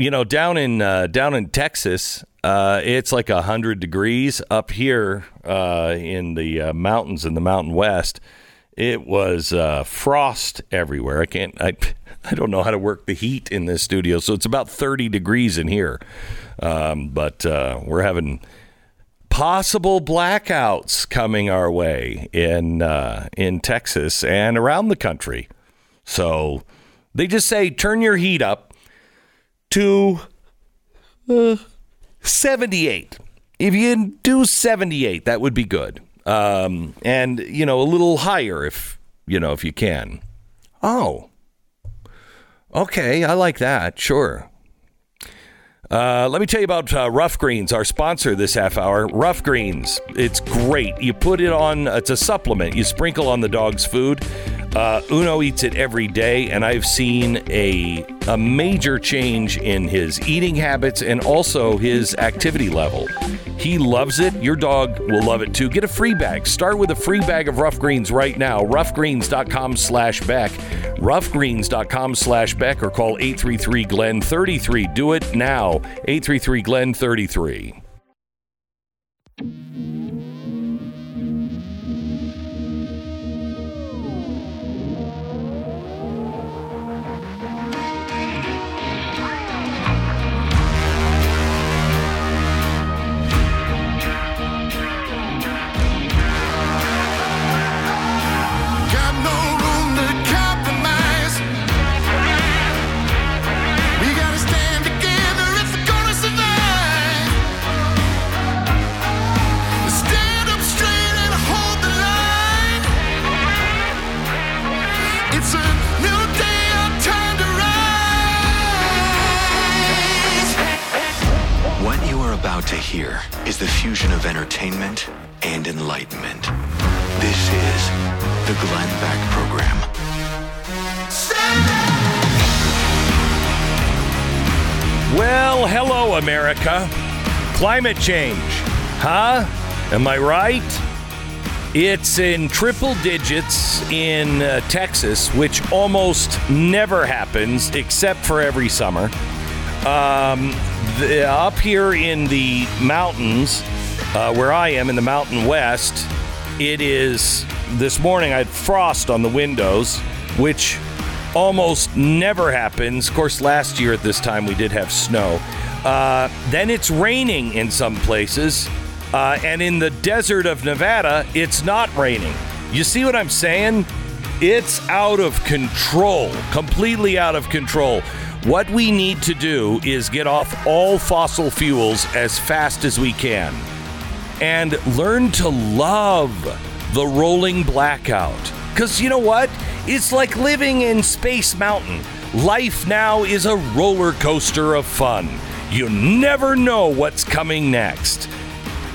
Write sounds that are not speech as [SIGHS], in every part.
you know, down in uh, down in Texas, uh, it's like hundred degrees up here uh, in the uh, mountains in the Mountain West. It was uh, frost everywhere. I can't. I [LAUGHS] I don't know how to work the heat in this studio, so it's about thirty degrees in here. Um, but uh, we're having possible blackouts coming our way in in Texas and around the country. So they just say turn your heat up to uh, 78. If you do 78, that would be good. Um, and you know a little higher if you know if you can. Oh, okay, I like that. Sure. Uh, let me tell you about uh, Rough Greens, our sponsor this half hour. Rough Greens, it's great. You put it on, it's a supplement. You sprinkle on the dog's food. Uh, Uno eats it every day, and I've seen a, a major change in his eating habits and also his activity level. He loves it. Your dog will love it too. Get a free bag. Start with a free bag of Rough Greens right now. Roughgreens.com slash Beck. Roughgreens.com slash Beck or call 833 Glenn 33. Do it now. 833 Glenn 33. Hear is the fusion of entertainment and enlightenment. This is the Glenn Beck Program. Well, hello, America. Climate change. Huh? Am I right? It's in triple digits in uh, Texas, which almost never happens except for every summer. Um, the, up here in the mountains, uh, where I am in the Mountain West, it is this morning I had frost on the windows, which almost never happens. Of course, last year at this time we did have snow. Uh, then it's raining in some places, uh, and in the desert of Nevada, it's not raining. You see what I'm saying? It's out of control, completely out of control. What we need to do is get off all fossil fuels as fast as we can and learn to love the rolling blackout. Because you know what? It's like living in Space Mountain. Life now is a roller coaster of fun. You never know what's coming next.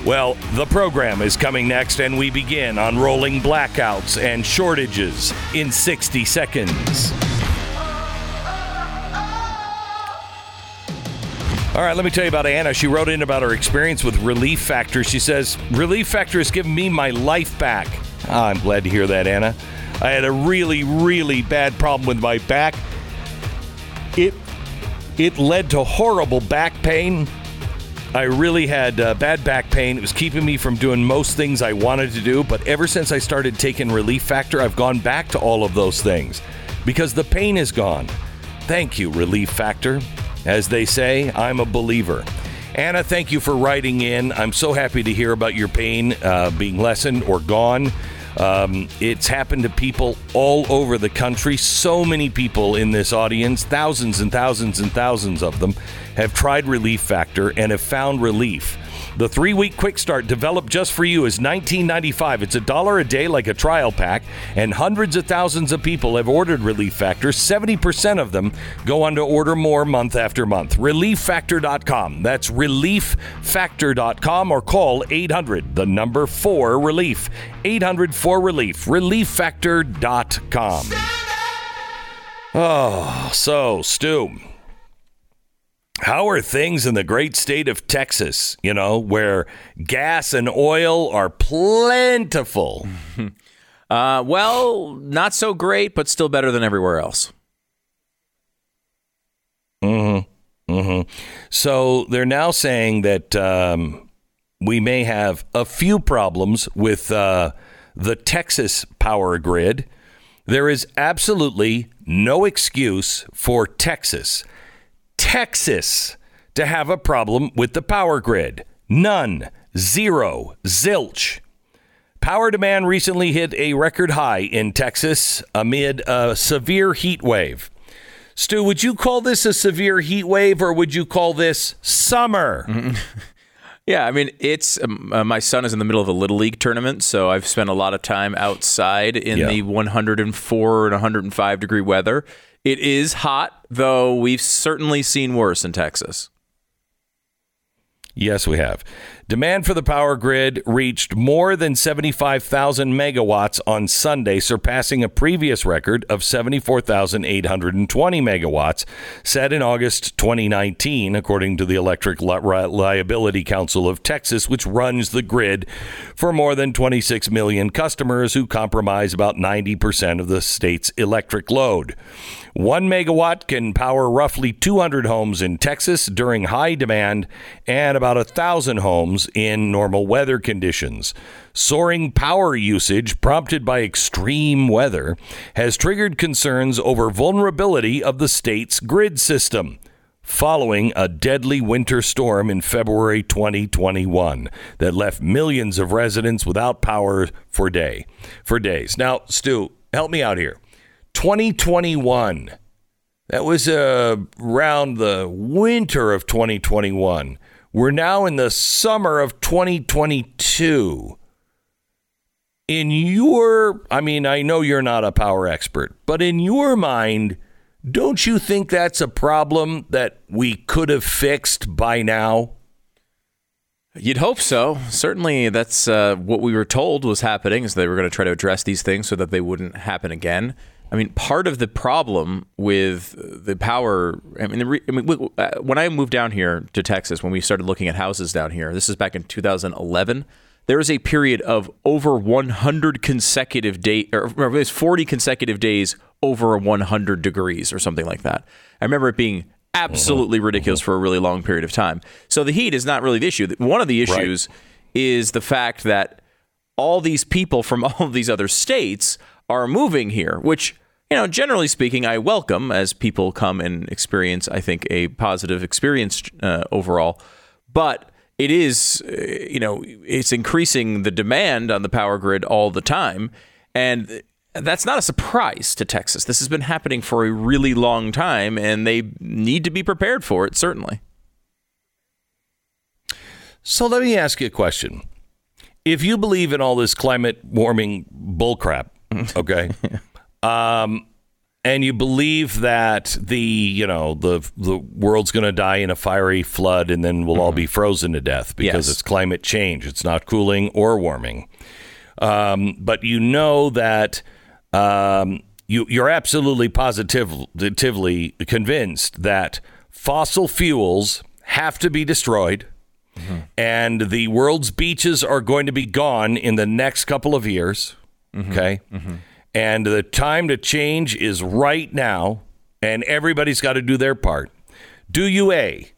Well, the program is coming next, and we begin on rolling blackouts and shortages in 60 seconds. All right, let me tell you about Anna. She wrote in about her experience with Relief Factor. She says, Relief Factor has given me my life back. Ah, I'm glad to hear that, Anna. I had a really, really bad problem with my back. It it led to horrible back pain. I really had uh, bad back pain. It was keeping me from doing most things I wanted to do. But ever since I started taking Relief Factor, I've gone back to all of those things because the pain is gone. Thank you, Relief Factor. As they say, I'm a believer. Anna, thank you for writing in. I'm so happy to hear about your pain uh, being lessened or gone. Um, it's happened to people all over the country. So many people in this audience, thousands and thousands and thousands of them, have tried Relief Factor and have found relief. The three week quick start developed just for you is $19.95. It's a dollar a day, like a trial pack, and hundreds of thousands of people have ordered Relief Factor. 70% of them go on to order more month after month. ReliefFactor.com. That's ReliefFactor.com or call 800, the number 4 Relief. 800 4 Relief. ReliefFactor.com. Oh, so, Stu. How are things in the great state of Texas, you know, where gas and oil are plentiful? [LAUGHS] Uh, well, not so great, but still better than everywhere else. Mm-hmm. So they're now saying that um, we may have a few problems with uh, the Texas power grid. There is absolutely no excuse for Texas, Texas, to have a problem with the power grid. None. Zero. Zilch. Power demand recently hit a record high in Texas amid a severe heat wave. Stu, would you call this a severe heat wave or would you call this summer? [LAUGHS] Yeah, I mean, it's um, uh, my son is in the middle of a little league tournament, so I've spent a lot of time outside in Yeah. the 104 and 105 degree weather. It is hot, though we've certainly seen worse in Texas. Yes, we have. Demand for the power grid reached more than 75,000 megawatts on Sunday, surpassing a previous record of 74,820 megawatts set in August 2019, according to the Electric Li- Reliability Council of Texas, which runs the grid for more than 26 million customers who comprise about 90% of the state's electric load. One megawatt can power roughly 200 homes in Texas during high demand and about a thousand homes in normal weather conditions. Soaring power usage prompted by extreme weather has triggered concerns over vulnerability of the state's grid system. Following a deadly winter storm in February 2021 that left millions of residents without power for day for days. Now, Stu, help me out here. 2021. That was uh, around the winter of 2021. We're now in the summer of 2022. In your, I mean, I know you're not a power expert, but in your mind, don't you think that's a problem that we could have fixed by now? You'd hope so. Certainly, that's uh, what we were told was happening. Is they were going to try to address these things so that they wouldn't happen again. I mean, part of the problem with the power. I mean, the re, I mean, uh, when I moved down here to Texas, when we started looking at houses down here, this is back in 2011. There was a period of over 100 consecutive days, or or it was 40 consecutive days over 100 degrees, or something like that. I remember it being absolutely ridiculous for a really long period of time. So the heat is not really the issue. One of the issues is the fact that all these people from [LAUGHS] all of these other states are moving here, which, you know, generally speaking, I welcome as people come and experience, I think, a positive experience uh, overall. But it is, uh, you know, it's increasing the demand on the power grid all the time. And that's not a surprise to Texas. This has been happening for a really long time, and they need to be prepared for it, certainly. So let me ask you a question. If you believe in all this climate warming bullcrap, [LAUGHS] okay, um, and you believe that the you know the the world's going to die in a fiery flood and then we'll all be frozen to death because Yes. it's climate change. It's not cooling or warming. Um, but you know that um, you you're absolutely positively convinced that fossil fuels have to be destroyed and the world's beaches are going to be gone in the next couple of years. Okay. And the time to change is right now, and everybody's got to do their part. Do you A,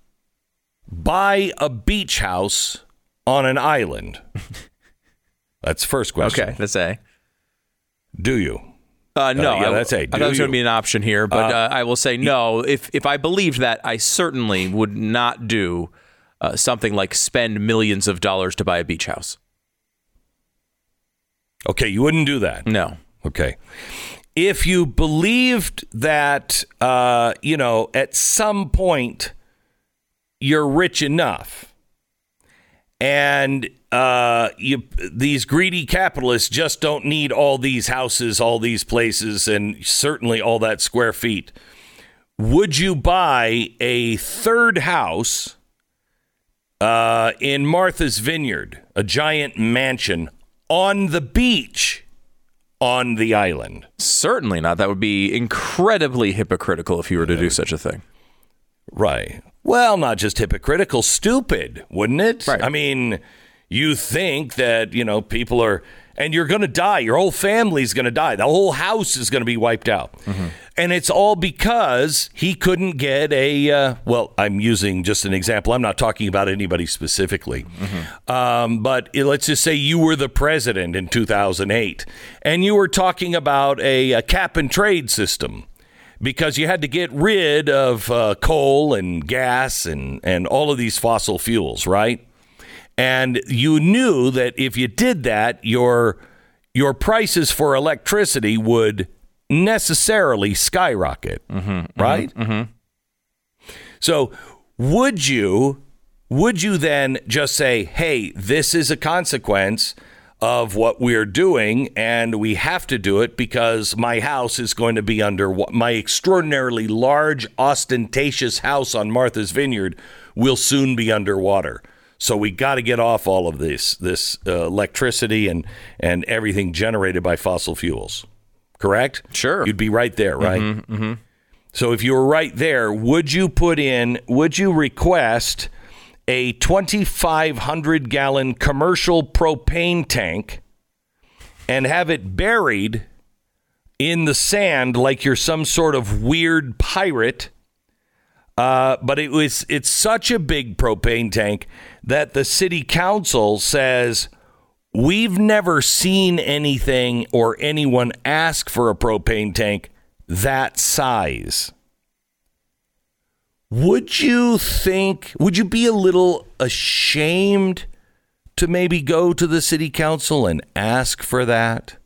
buy a beach house on an island? [LAUGHS] That's the first question. Okay, that's A. Do you? Uh, no, yeah, I, that's a I thought it was going to be an option here, but uh, I will say no. If if I believed that, I certainly would not do uh, something like spend millions of dollars to buy a beach house. Okay, you wouldn't do that. No. Okay. If you believed that, uh, you know, at some point you're rich enough and uh, you, these greedy capitalists just don't need all these houses, all these places, and certainly all that square feet, would you buy a third house uh, in Martha's Vineyard, a giant mansion on the beach? On the island. Certainly not. That would be incredibly hypocritical if you were to do such a thing. Right. Well, not just hypocritical, stupid, wouldn't it? Right. I mean, you think that, you know, people are, and you're going to die. Your whole family's going to die. The whole house is going to be wiped out. Mm-hmm. And it's all because he couldn't get a, uh, well, I'm using just an example. I'm not talking about anybody specifically. Um, but let's just say you were the president in 2008 and you were talking about a, a cap and trade system because you had to get rid of uh, coal and gas and, and all of these fossil fuels, right? And you knew that if you did that, your your prices for electricity would necessarily skyrocket, mm-hmm, mm-hmm, right? Mm-hmm. So, would you would you then just say, "Hey, this is a consequence of what we're doing and we have to do it because my house is going to be under my extraordinarily large ostentatious house on Martha's Vineyard will soon be underwater." So we got to get off all of this this uh, electricity and and everything generated by fossil fuels. Correct? Sure. You'd be right there, right? So if you were right there, would you put in, would you request a 2,500 gallon commercial propane tank and have it buried in the sand like you're some sort of weird pirate? Uh, but it was it's such a big propane tank that the city council says we've never seen anything or anyone ask for a propane tank that size. Would you think, would you be a little ashamed to maybe go to the city council and ask for that?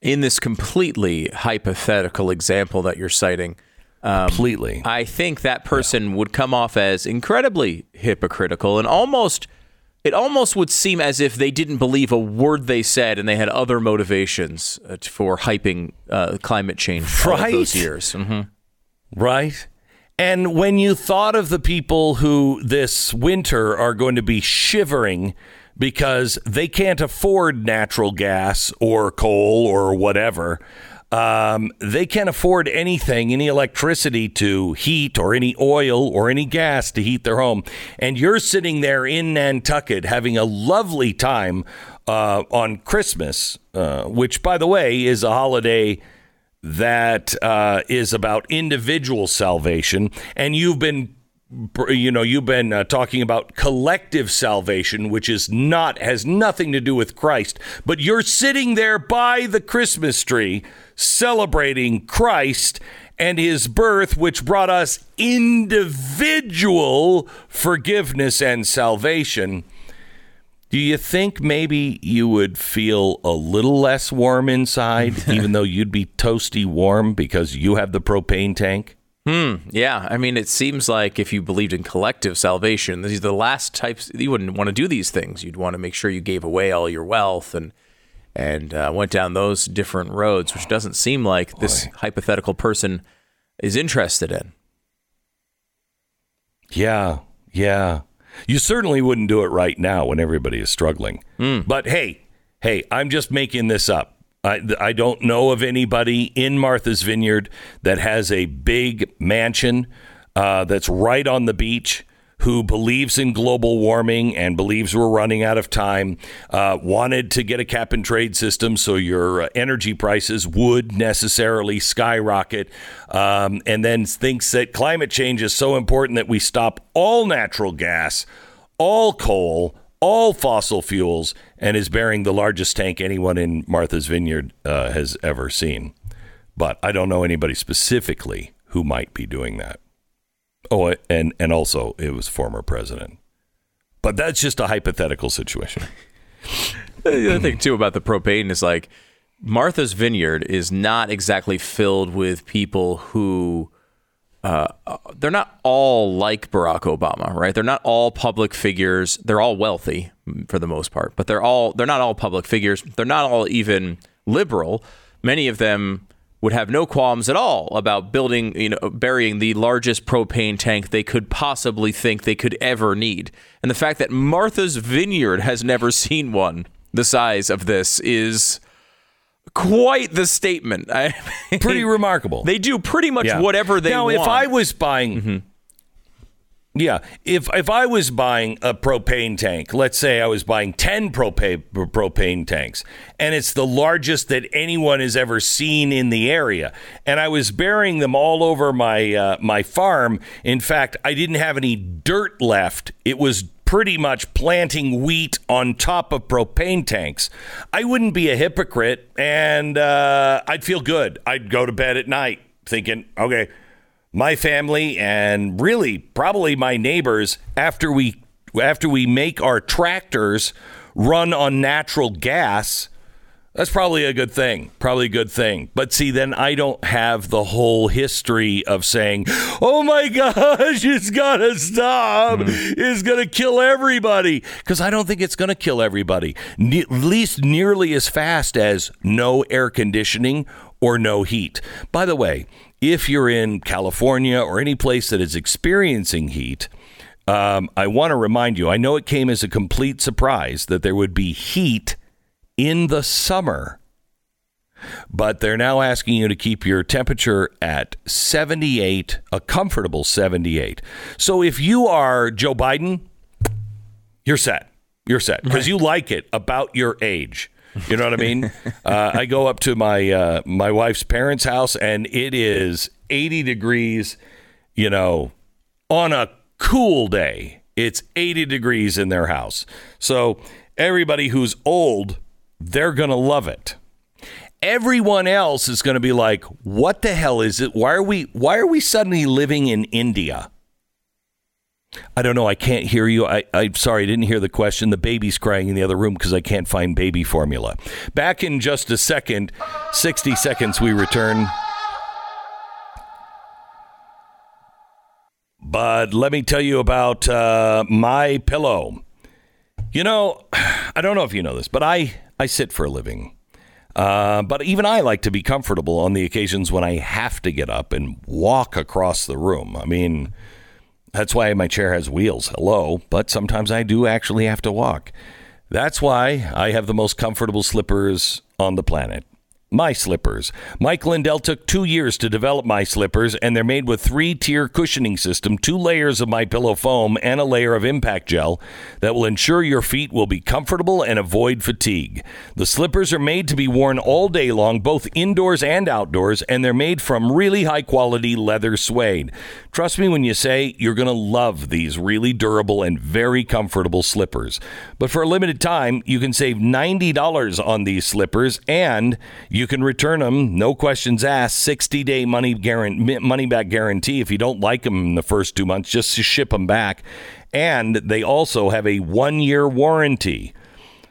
In this completely hypothetical example that you're citing, um, Completely. I think that person would come off as incredibly hypocritical and almost it almost would seem as if they didn't believe a word they said and they had other motivations uh, for hyping uh, climate change of those Right. years. hmm Right. And when you thought of the people who this winter are going to be shivering because they can't afford natural gas or coal or whatever, um, they can't afford anything, any electricity to heat or any oil or any gas to heat their home. And you're sitting there in Nantucket having a lovely time uh, on Christmas, uh, which, by the way, is a holiday that uh, is about individual salvation, and you've been, you know, you've been uh, talking about collective salvation, which is not has nothing to do with Christ. But you're sitting there by the Christmas tree celebrating Christ and His birth, which brought us individual forgiveness and salvation. Do you think maybe you would feel a little less warm inside, [LAUGHS] even though you'd be toasty warm because you have the propane tank? Hmm. Yeah, I mean, it seems like if you believed in collective salvation, these are the last types. You wouldn't want to do these things. You'd want to make sure you gave away all your wealth and and uh, went down those different roads, which doesn't seem like this hypothetical person is interested in. Yeah, yeah. You certainly wouldn't do it right now when everybody is struggling. But hey, hey, I'm just making this up. I, I don't know of anybody in Martha's Vineyard that has a big mansion uh, that's right on the beach who believes in global warming and believes we're running out of time, uh, wanted to get a cap and trade system so your uh, energy prices would necessarily skyrocket, um, and then thinks that climate change is so important that we stop all natural gas, all coal, all fossil fuels, and is bearing the largest tank anyone in Martha's Vineyard uh, has ever seen. But I don't know anybody specifically who might be doing that. Oh, and and also it was former president. But that's just a hypothetical situation. [LAUGHS] The other thing too about the propane is like Martha's Vineyard is not exactly filled with people who uh, they're not all like Barack Obama, right? They're not all public figures. They're all wealthy for the most part, but they're all they're not all public figures. They're not all even liberal. Many of them would have no qualms at all about building, you know, burying the largest propane tank they could possibly think they could ever need. And the fact that Martha's Vineyard has never [LAUGHS] seen one the size of this is quite the statement. [LAUGHS] I mean, Pretty remarkable. They do pretty much Yeah. whatever they now, want. Mm-hmm. if I was buying, Yeah, if if I was buying a propane tank, let's say I was buying ten propane propane tanks, and it's the largest that anyone has ever seen in the area, and I was burying them all over my uh, my farm. In fact, I didn't have any dirt left. It was pretty much planting wheat on top of propane tanks. I wouldn't be a hypocrite, and uh, I'd feel good. I'd go to bed at night thinking, okay my family and really probably my neighbors after we after we make our tractors run on natural gas that's probably a good thing probably a good thing. But see then i don't have the whole history of saying oh my [LAUGHS] gosh it's gotta stop. Hmm. It's gonna kill everybody. Because i don't think it's gonna kill everybody. Ne- at least nearly as fast as no air conditioning or no heat. By the way if you're in California or any place that is experiencing heat, um, I want to remind you, I know it came as a complete surprise that there would be heat in the summer, but they're now asking you to keep your temperature at 78, a comfortable 78. So if you are Joe Biden, you're set. You're set because you like it about your age. You know what I mean? [LAUGHS] uh, I go up to my uh, my wife's parents' house, and it is 80 degrees. You know, on a cool day, it's 80 degrees in their house. So everybody who's old, they're gonna love it. Everyone else is going to be like, "What the hell is it? Why are we? Why are we suddenly living in India?" I don't know. I can't hear you. I, I'm sorry. I didn't hear the question. The baby's crying in the other room because I can't find baby formula. Back in just a second. 60 seconds, we return. But let me tell you about uh, my pillow. You know, I don't know if you know this, but I, I sit for a living. Uh, but even I like to be comfortable on the occasions when I have to get up and walk across the room. I mean, that's why my chair has wheels. Hello. But sometimes I do actually have to walk. That's why I have the most comfortable slippers on the planet. My slippers. Mike Lindell took two years to develop my slippers, and they're made with three-tier cushioning system, two layers of my pillow foam, and a layer of impact gel that will ensure your feet will be comfortable and avoid fatigue. The slippers are made to be worn all day long, both indoors and outdoors, and they're made from really high-quality leather suede. Trust me when you say you're going to love these really durable and very comfortable slippers. But for a limited time, you can save $90 on these slippers and you can return them, no questions asked, 60 day money, guarantee, money back guarantee. If you don't like them in the first two months, just ship them back. And they also have a one year warranty.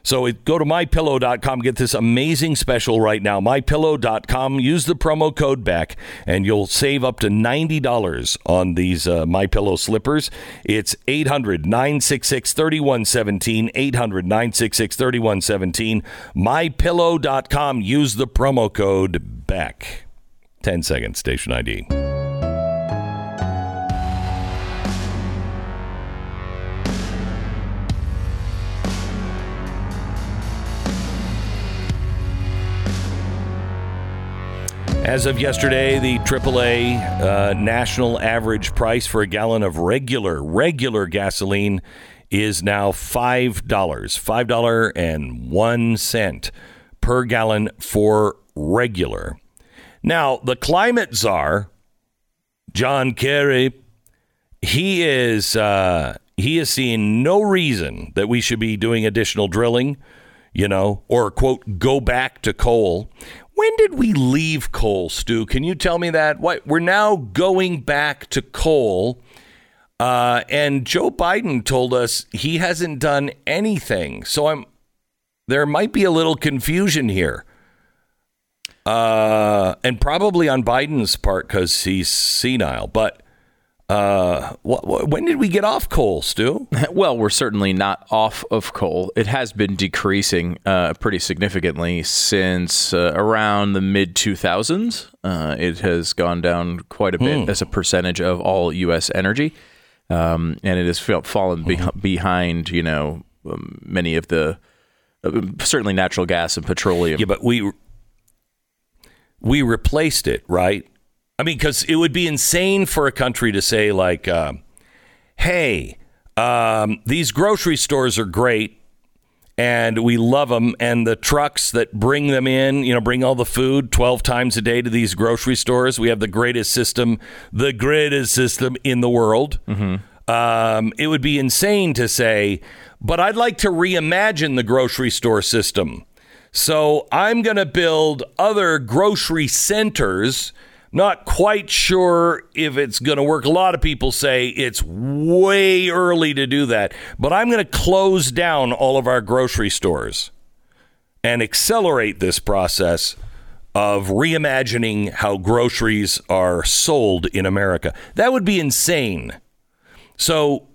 So it, go to mypillow.com, get this amazing special right now. Mypillow.com, use the promo code BECK, and you'll save up to $90 on these uh, MyPillow slippers. It's 800 966 3117. 800 966 3117. Mypillow.com, use the promo code BECK. 10 seconds, station ID. As of yesterday, the AAA uh, national average price for a gallon of regular regular gasoline is now five dollars, five dollar and one cent per gallon for regular. Now, the climate czar, John Kerry, he is uh, he is seeing no reason that we should be doing additional drilling, you know, or quote go back to coal. When did we leave coal, Stu? Can you tell me that? What we're now going back to coal. Uh, and Joe Biden told us he hasn't done anything. So I'm there might be a little confusion here. Uh, and probably on Biden's part because he's senile. But uh, wh- wh- when did we get off coal, Stu? [LAUGHS] Well, we're certainly not off of coal. It has been decreasing uh, pretty significantly since uh, around the mid 2000s. Uh, it has gone down quite a bit as a percentage of all U.S. energy, um, and it has fa- fallen beh behind, you know, um, many of the uh, certainly natural gas and petroleum. Yeah, but we we replaced it, right? I mean, because it would be insane for a country to say like, uh, hey, um, these grocery stores are great and we love them. And the trucks that bring them in, you know, bring all the food 12 times a day to these grocery stores. We have the greatest system, the greatest system in the world. Um, it would be insane to say, but I'd like to reimagine the grocery store system. So I'm going to build other grocery centers. Not quite sure if it's going to work. A lot of people say it's way early to do that, but I'm going to close down all of our grocery stores and accelerate this process of reimagining how groceries are sold in America. That would be insane. So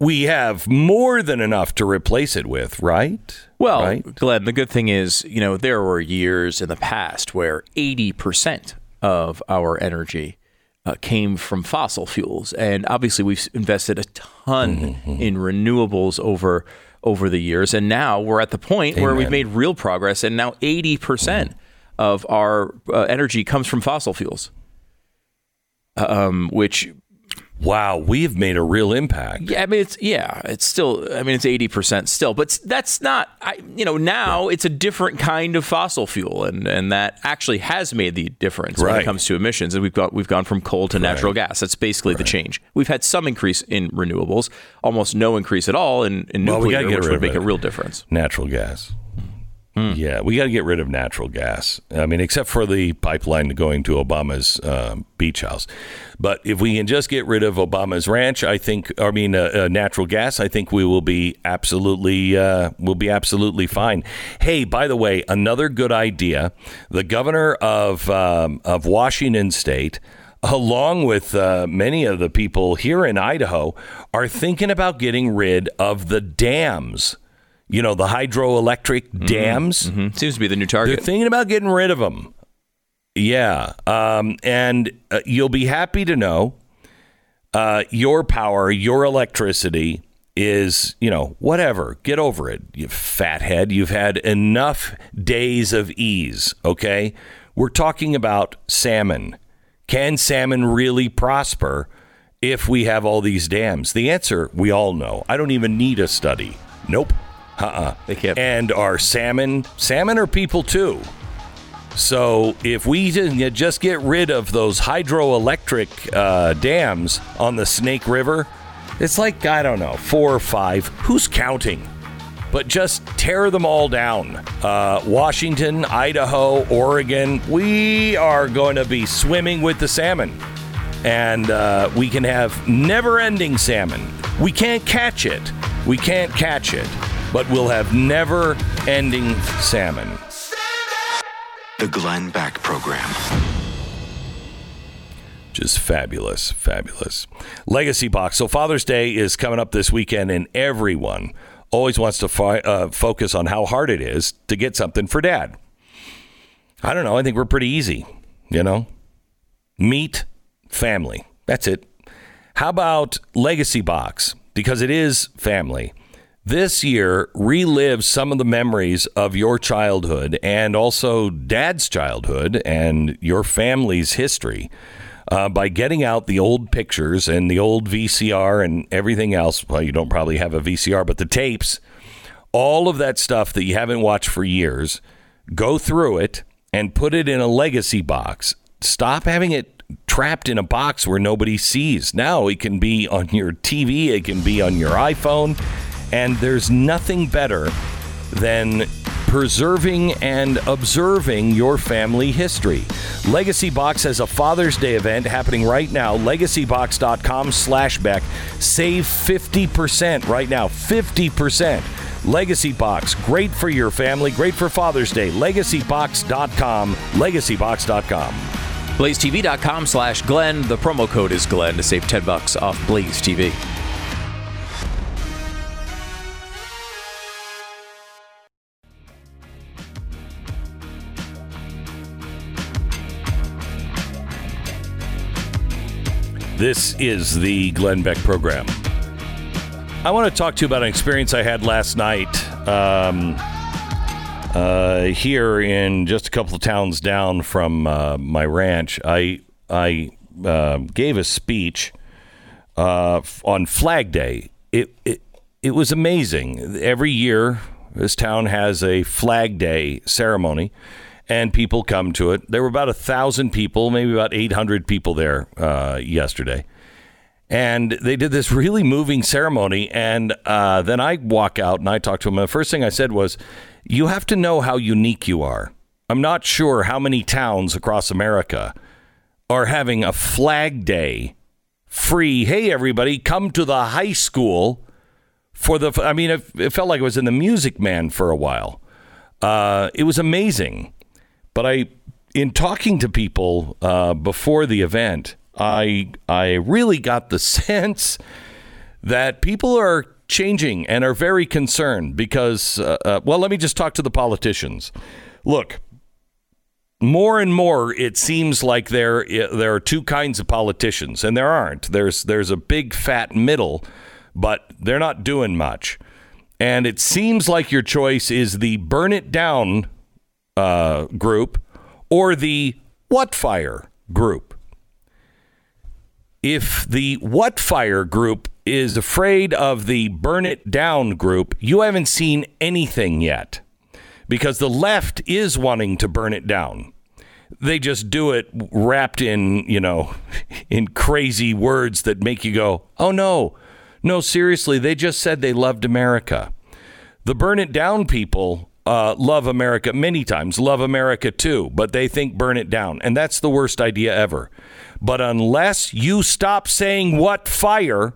we have more than enough to replace it with, right? Well, right? Glenn, the good thing is, you know, there were years in the past where 80% of our energy uh, came from fossil fuels. And obviously, we've invested a ton in renewables over over the years. And now we're at the point where we've made real progress. And now 80% of our uh, energy comes from fossil fuels, um, which Wow, we have made a real impact. yeah, I mean, it's yeah, it's still. I mean, it's eighty percent still, but that's not. I, you know, now it's a different kind of fossil fuel, and and that actually has made the difference when it comes to emissions. And we've got we've gone from coal to natural gas. That's basically the change. We've had some increase in renewables, almost no increase at all in, in Well, we nuclear, which would make it. a real difference. Natural gas. Yeah, we got to get rid of natural gas. I mean, except for the pipeline going to Obama's um, beach house. But if we can just get rid of Obama's ranch, I think. I mean, uh, uh, natural gas. I think we will be absolutely uh, will be absolutely fine. Hey, by the way, another good idea. The governor of um, of Washington State. Along with uh, many of the people here in Idaho, are thinking about getting rid of the dams you know, the hydroelectric dams. Hmm, Seems to be the new target. They're thinking about getting rid of them. Yeah. Um, and uh, you'll be happy to know uh, your power, your electricity is, you know, whatever. Get over it, you fathead. You've had enough days of ease, okay? We're talking about salmon. Can salmon really prosper if we have all these dams? The answer we all know. I don't even need a study. Nope. Uh-uh. They can't. And our salmon salmon are people too. So if we didn't just get rid of those hydroelectric uh, dams on the Snake River, it's like I don't know four or five. Who's counting? But just tear them all down. Uh, Washington, Idaho, Oregon. We are going to be swimming with the salmon, and uh, we can have never-ending salmon. We can't catch it. We can't catch it, but we'll have never-ending salmon. The Glenn Beck Program. Just fabulous, fabulous. Legacy Box. So Father's Day is coming up this weekend, and everyone always wants to fi- uh, focus on how hard it is to get something for dad. I don't know. I think we're pretty easy, you know? Meat, family. That's it. How about Legacy Box? Because it is family. This year, relive some of the memories of your childhood and also dad's childhood and your family's history uh, by getting out the old pictures and the old VCR and everything else. Well, you don't probably have a VCR, but the tapes, all of that stuff that you haven't watched for years, go through it and put it in a legacy box. Stop having it trapped in a box where nobody sees. Now it can be on your TV, it can be on your iPhone, and there's nothing better than preserving and observing your family history. Legacy Box has a Father's Day event happening right now. LegacyBox.com slash Beck. Save 50% right now. 50%. Legacy Box. Great for your family. Great for Father's Day. LegacyBox.com. LegacyBox.com. BlazeTV.com slash Glenn. The promo code is Glenn to save 10 bucks off Blaze TV. This is the Glenn Beck program. I want to talk to you about an experience I had last night um, uh, here in just a couple of towns down from uh, my ranch. I I uh, gave a speech uh, on Flag Day. It, it it was amazing. Every year, this town has a Flag Day ceremony, and people come to it. There were about a thousand people, maybe about eight hundred people there uh, yesterday and they did this really moving ceremony. And uh, then I walk out and I talk to him. And the first thing I said was, "You have to know how unique you are. I'm not sure how many towns across America are having a Flag Day free. Hey, everybody, come to the high school for the. I mean, it, it felt like I was in the Music Man for a while. Uh, it was amazing, but I, in talking to people uh, before the event, I I really got the [LAUGHS] sense that people are changing and are very concerned because. Uh, uh, well, let me just talk to the politicians. Look, more and more it seems like there there are two kinds of politicians and there aren't there's there's a big fat middle but they're not doing much and it seems like your choice is the burn it down uh, group or the what fire group if the what fire group is afraid of the burn it down group you haven't seen anything yet because the left is wanting to burn it down. They just do it wrapped in, you know, [LAUGHS] in crazy words that make you go, oh no, no, seriously, they just said they loved America. The burn it down people uh, love America many times, love America too, but they think burn it down. And that's the worst idea ever. But unless you stop saying what fire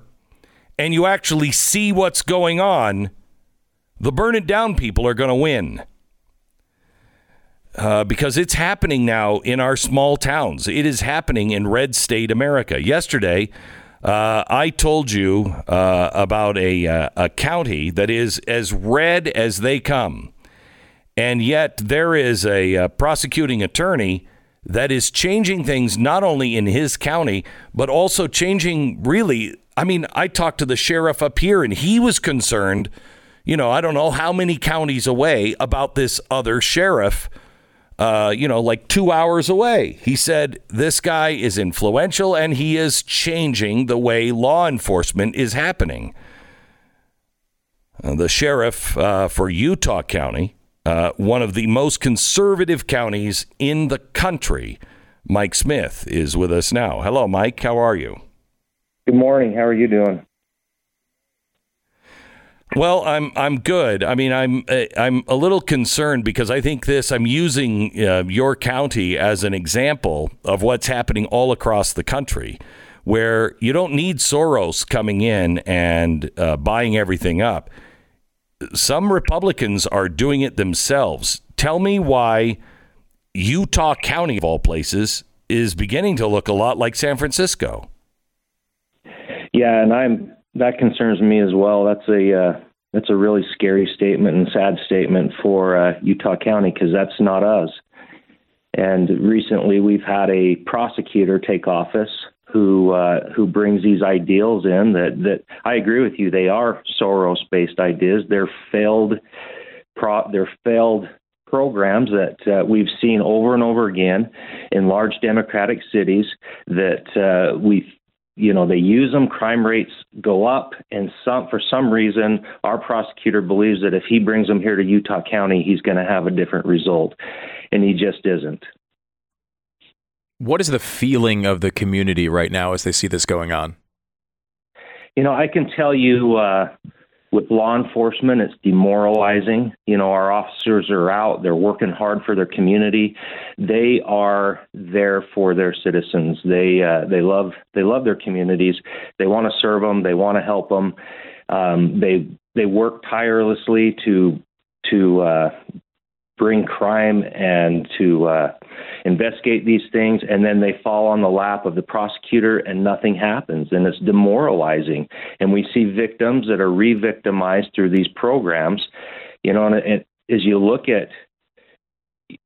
and you actually see what's going on, the burn it down people are going to win uh, because it's happening now in our small towns. It is happening in red state America. Yesterday, uh, I told you uh, about a, uh, a county that is as red as they come. And yet, there is a, uh prosecuting attorney that is changing things not only in his county, but also changing really. I mean, I talked to the sheriff up here, and he was concerned, you know, I don't know how many counties away about this other sheriff uh, you know, like two hours away. He said this guy is influential and he is changing the way law enforcement is happening. Uh, the sheriff uh, for Utah County, uh, one of the most conservative counties in the country, Mike Smith, is with us now. Hello, Mike. How are you? Good morning. How are you doing? Well, I'm I'm good. I mean, I'm uh, I'm a little concerned because I think this. I'm using uh, your county as an example of what's happening all across the country, where you don't need Soros coming in and uh, buying everything up. Some Republicans are doing it themselves. Tell me why Utah County, of all places, is beginning to look a lot like San Francisco. Yeah, and I'm that concerns me as well. That's a uh, that's a really scary statement and sad statement for uh, Utah County because that's not us. And recently, we've had a prosecutor take office who uh, who brings these ideals in that that I agree with you. They are Soros-based ideas. They're failed. Pro, they're failed programs that uh, we've seen over and over again in large democratic cities that uh, we you know they use them crime rates go up and some for some reason our prosecutor believes that if he brings them here to Utah County he's going to have a different result and he just isn't What is the feeling of the community right now as they see this going on? you know I can tell you uh with law enforcement it's demoralizing. You know our officers are out. They're working hard for their community. They are there for their citizens. They uh, they love they love their communities. They want to serve them they want to help them um, they they work tirelessly to to uh, bring crime and to uh, investigate these things, and then they fall on the lap of the prosecutor and nothing happens, and it's demoralizing. And we see victims that are re-victimized through these programs. You know, and, and as you look at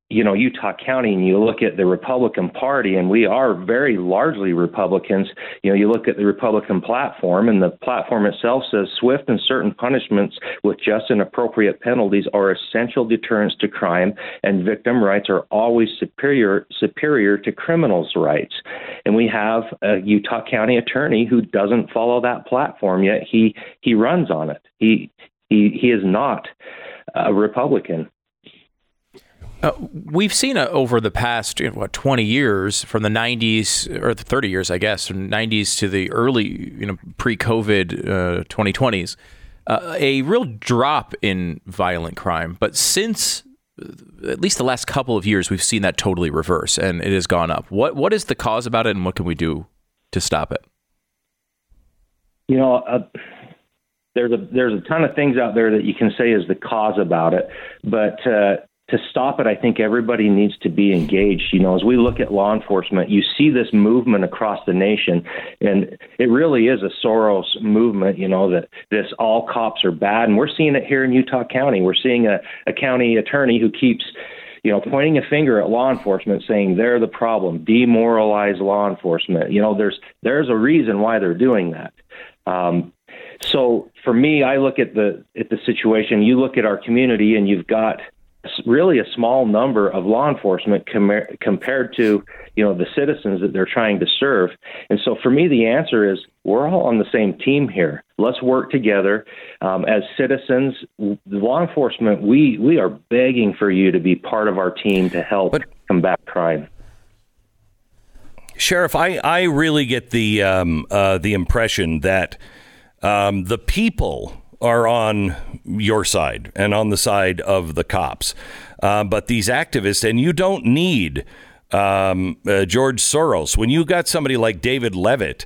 you know Utah County and you look at the Republican Party and we are very largely Republicans. You know you look at the Republican platform and the platform itself says swift and certain punishments with just and appropriate penalties are essential deterrents to crime and victim rights are always superior superior to criminals rights. And we have a Utah County attorney who doesn't follow that platform yet he he runs on it. He he he is not a Republican uh, we've seen over the past you know, what 20 years from the 90s or the 30 years I guess from 90s to the early you know pre-COVID uh, 2020s uh, a real drop in violent crime. But since uh, at least the last couple of years we've seen that totally reverse and it has gone up. What what is the cause about it and what can we do to stop it? You know there's a there's a ton of things out there that you can say is the cause about it but to stop it, I think everybody needs to be engaged. You know, as we look at law enforcement, you see this movement across the nation, and it really is a Soros movement. You know that this all cops are bad, and we're seeing it here in Utah County. We're seeing a, a county attorney who keeps you know, pointing a finger at law enforcement, saying they're the problem, demoralize law enforcement. You know, there's there's a reason why they're doing that. Um, so for me, I look at the at the situation. You look at our community, and you've got really a small number of law enforcement com- compared to you know the citizens that they're trying to serve. And so for me the answer is we're all on the same team here. Let's work together. Um, as citizens law enforcement we we are begging for you to be part of our team to help but, combat crime. Sheriff i i really get the um, uh, the impression that um, the people are on your side and on the side of the cops. Uh, but these activists, and you don't need um, uh, George Soros. When you got somebody like David Leavitt,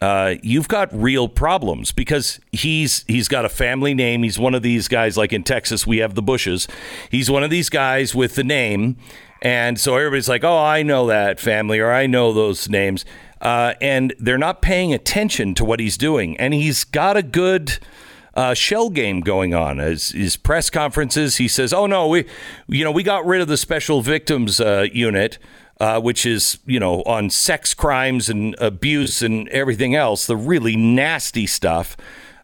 uh, you've got real problems because he's he's got a family name. He's one of these guys, like in Texas, we have the Bushes. He's one of these guys with the name, and so everybody's like, "Oh, I know that family," or "I know those names," uh, and they're not paying attention to what he's doing. And he's got a good uh, shell game going on. His, his, press conferences, he says, "Oh no, we, you know, we got rid of the special victims uh, unit." Uh, which is, you know, on sex crimes and abuse and everything else, the really nasty stuff.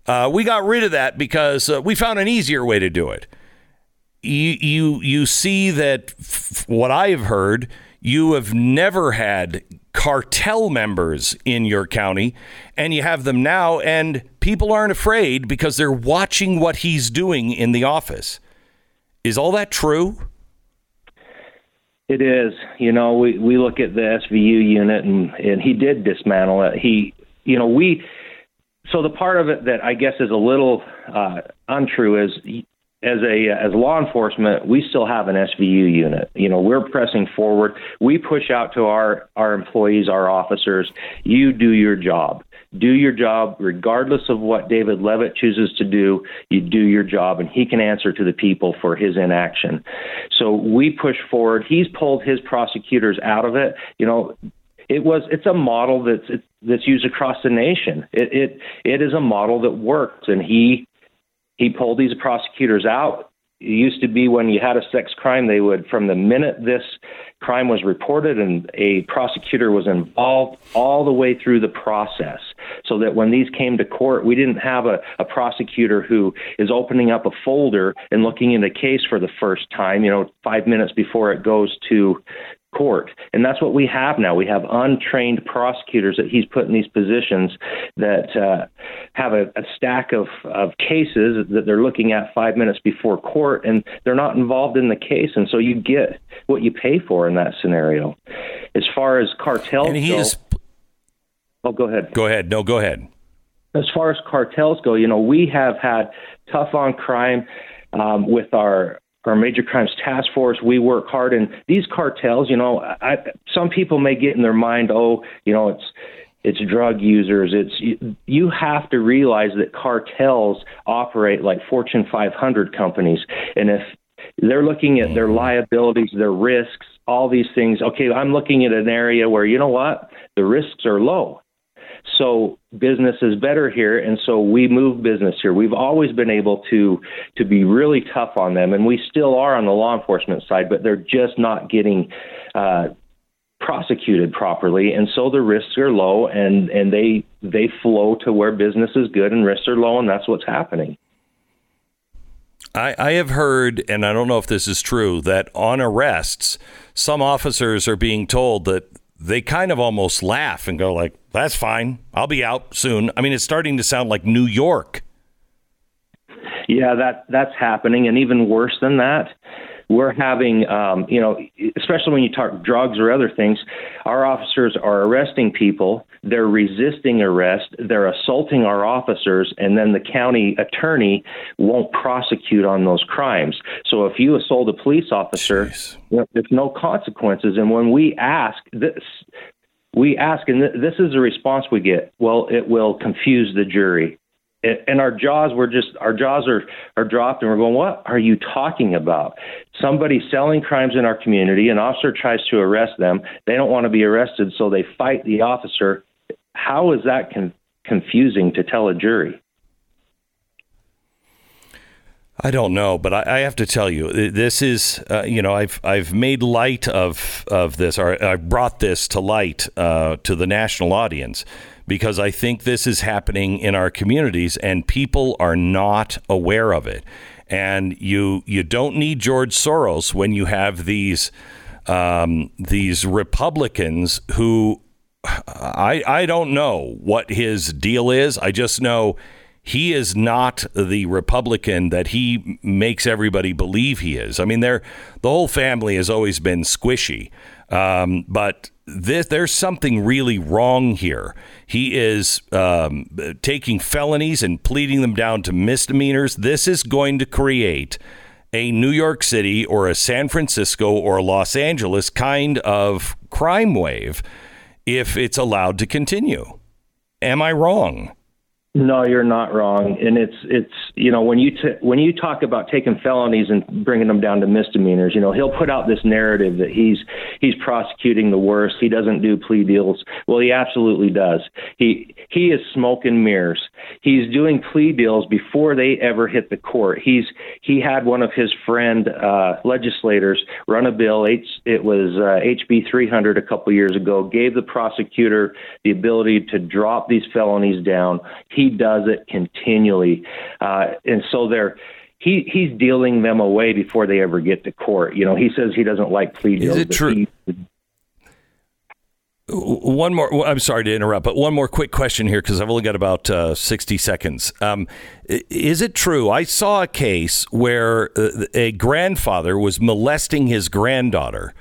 Uh, we got rid of that because uh, we found an easier way to do it. You, you, you see that f- what I have heard, you have never had cartel members in your county, and you have them now, and people aren't afraid because they're watching what he's doing in the office. Is all that true? It is. You know, we, we look at the SVU unit, and, and he did dismantle it. He, you know, we. So the part of it that I guess is a little uh, untrue is as a as law enforcement, we still have an SVU unit. You know, we're pressing forward. We push out to our our employees, our officers. You do your job. Do your job regardless of what David Leavitt chooses to do. You do your job, and he can answer to the people for his inaction. So we push forward. He's pulled his prosecutors out of it. You know, it was it's a model that's that's used across the nation. It it it is a model that works, and he he pulled these prosecutors out. It used to be when you had a sex crime, they would, from the minute this crime was reported and a prosecutor was involved all the way through the process, so that when these came to court, we didn't have a, a prosecutor who is opening up a folder and looking in the case for the first time, you know, five minutes before it goes to court. And that's what we have now. We have untrained prosecutors that he's put in these positions that uh, have a, a stack of, of cases that they're looking at five minutes before court, and they're not involved in the case. And so you get what you pay for in that scenario. As far as cartels and he go, is, oh, go ahead. Go ahead. No, go ahead. As far as cartels go, you know, we have had tough on crime um, with our our major crimes task force, we work hard. And these cartels, you know, I, some people may get in their mind, oh, you know, it's it's drug users. It's you, you have to realize that cartels operate like Fortune 500 companies, and if they're looking at their liabilities, their risks, all these things. Okay, I'm looking at an area where you know what the risks are low. So business is better here, and so we move business here. We've always been able to to be really tough on them, and we still are on the law enforcement side, but they're just not getting. Uh, prosecuted properly and so the risks are low and and they they flow to where business is good and risks are low and that's what's happening I, I have heard, and I don't know if this is true, that on arrests, some officers are being told that they kind of almost laugh and go like, "That's fine, I'll be out soon." I mean, it's starting to sound like New York. Yeah, that that's happening, and even worse than that, we're having, um, you know, especially when you talk drugs or other things, our officers are arresting people. They're resisting arrest. They're assaulting our officers, and then the county attorney won't prosecute on those crimes. So if you assault a police officer, you know, there's no consequences. And when we ask this, we ask, and th- this is the response we get. Well, it will confuse the jury and our jaws were just our jaws are are dropped and we're going what are you talking about? Somebody selling crimes in our community an officer tries to arrest them. They don't want to be arrested so they fight the officer. How is that con- confusing to tell a jury? I don't know, but I, I have to tell you, this is uh, you know I've I've made light of of this, or I brought this to light uh, to the national audience because I think this is happening in our communities, and people are not aware of it. And you you don't need George Soros when you have these um, these Republicans who I I don't know what his deal is. I just know he is not the Republican that he makes everybody believe he is. I mean, they're, the whole family has always been squishy, um, but this, there's something really wrong here. He is um, taking felonies and pleading them down to misdemeanors. This is going to create a New York City or a San Francisco or Los Angeles kind of crime wave if it's allowed to continue. Am I wrong? No, you're not wrong, and it's it's you know when you t- when you talk about taking felonies and bringing them down to misdemeanors, you know he'll put out this narrative that he's he's prosecuting the worst. He doesn't do plea deals. Well, he absolutely does. He he is smoke and mirrors. He's doing plea deals before they ever hit the court. He's he had one of his friend uh, legislators run a bill. H, it was uh, HB 300 a couple years ago. Gave the prosecutor the ability to drop these felonies down. He does it continually, uh, and so they're. He he's dealing them away before they ever get to court. You know, he says he doesn't like plea deals. Is it true- he- One more. I'm sorry to interrupt, but one more quick question here because I've only got about uh, 60 seconds. Um, is it true? I saw a case where uh, a grandfather was molesting his granddaughter,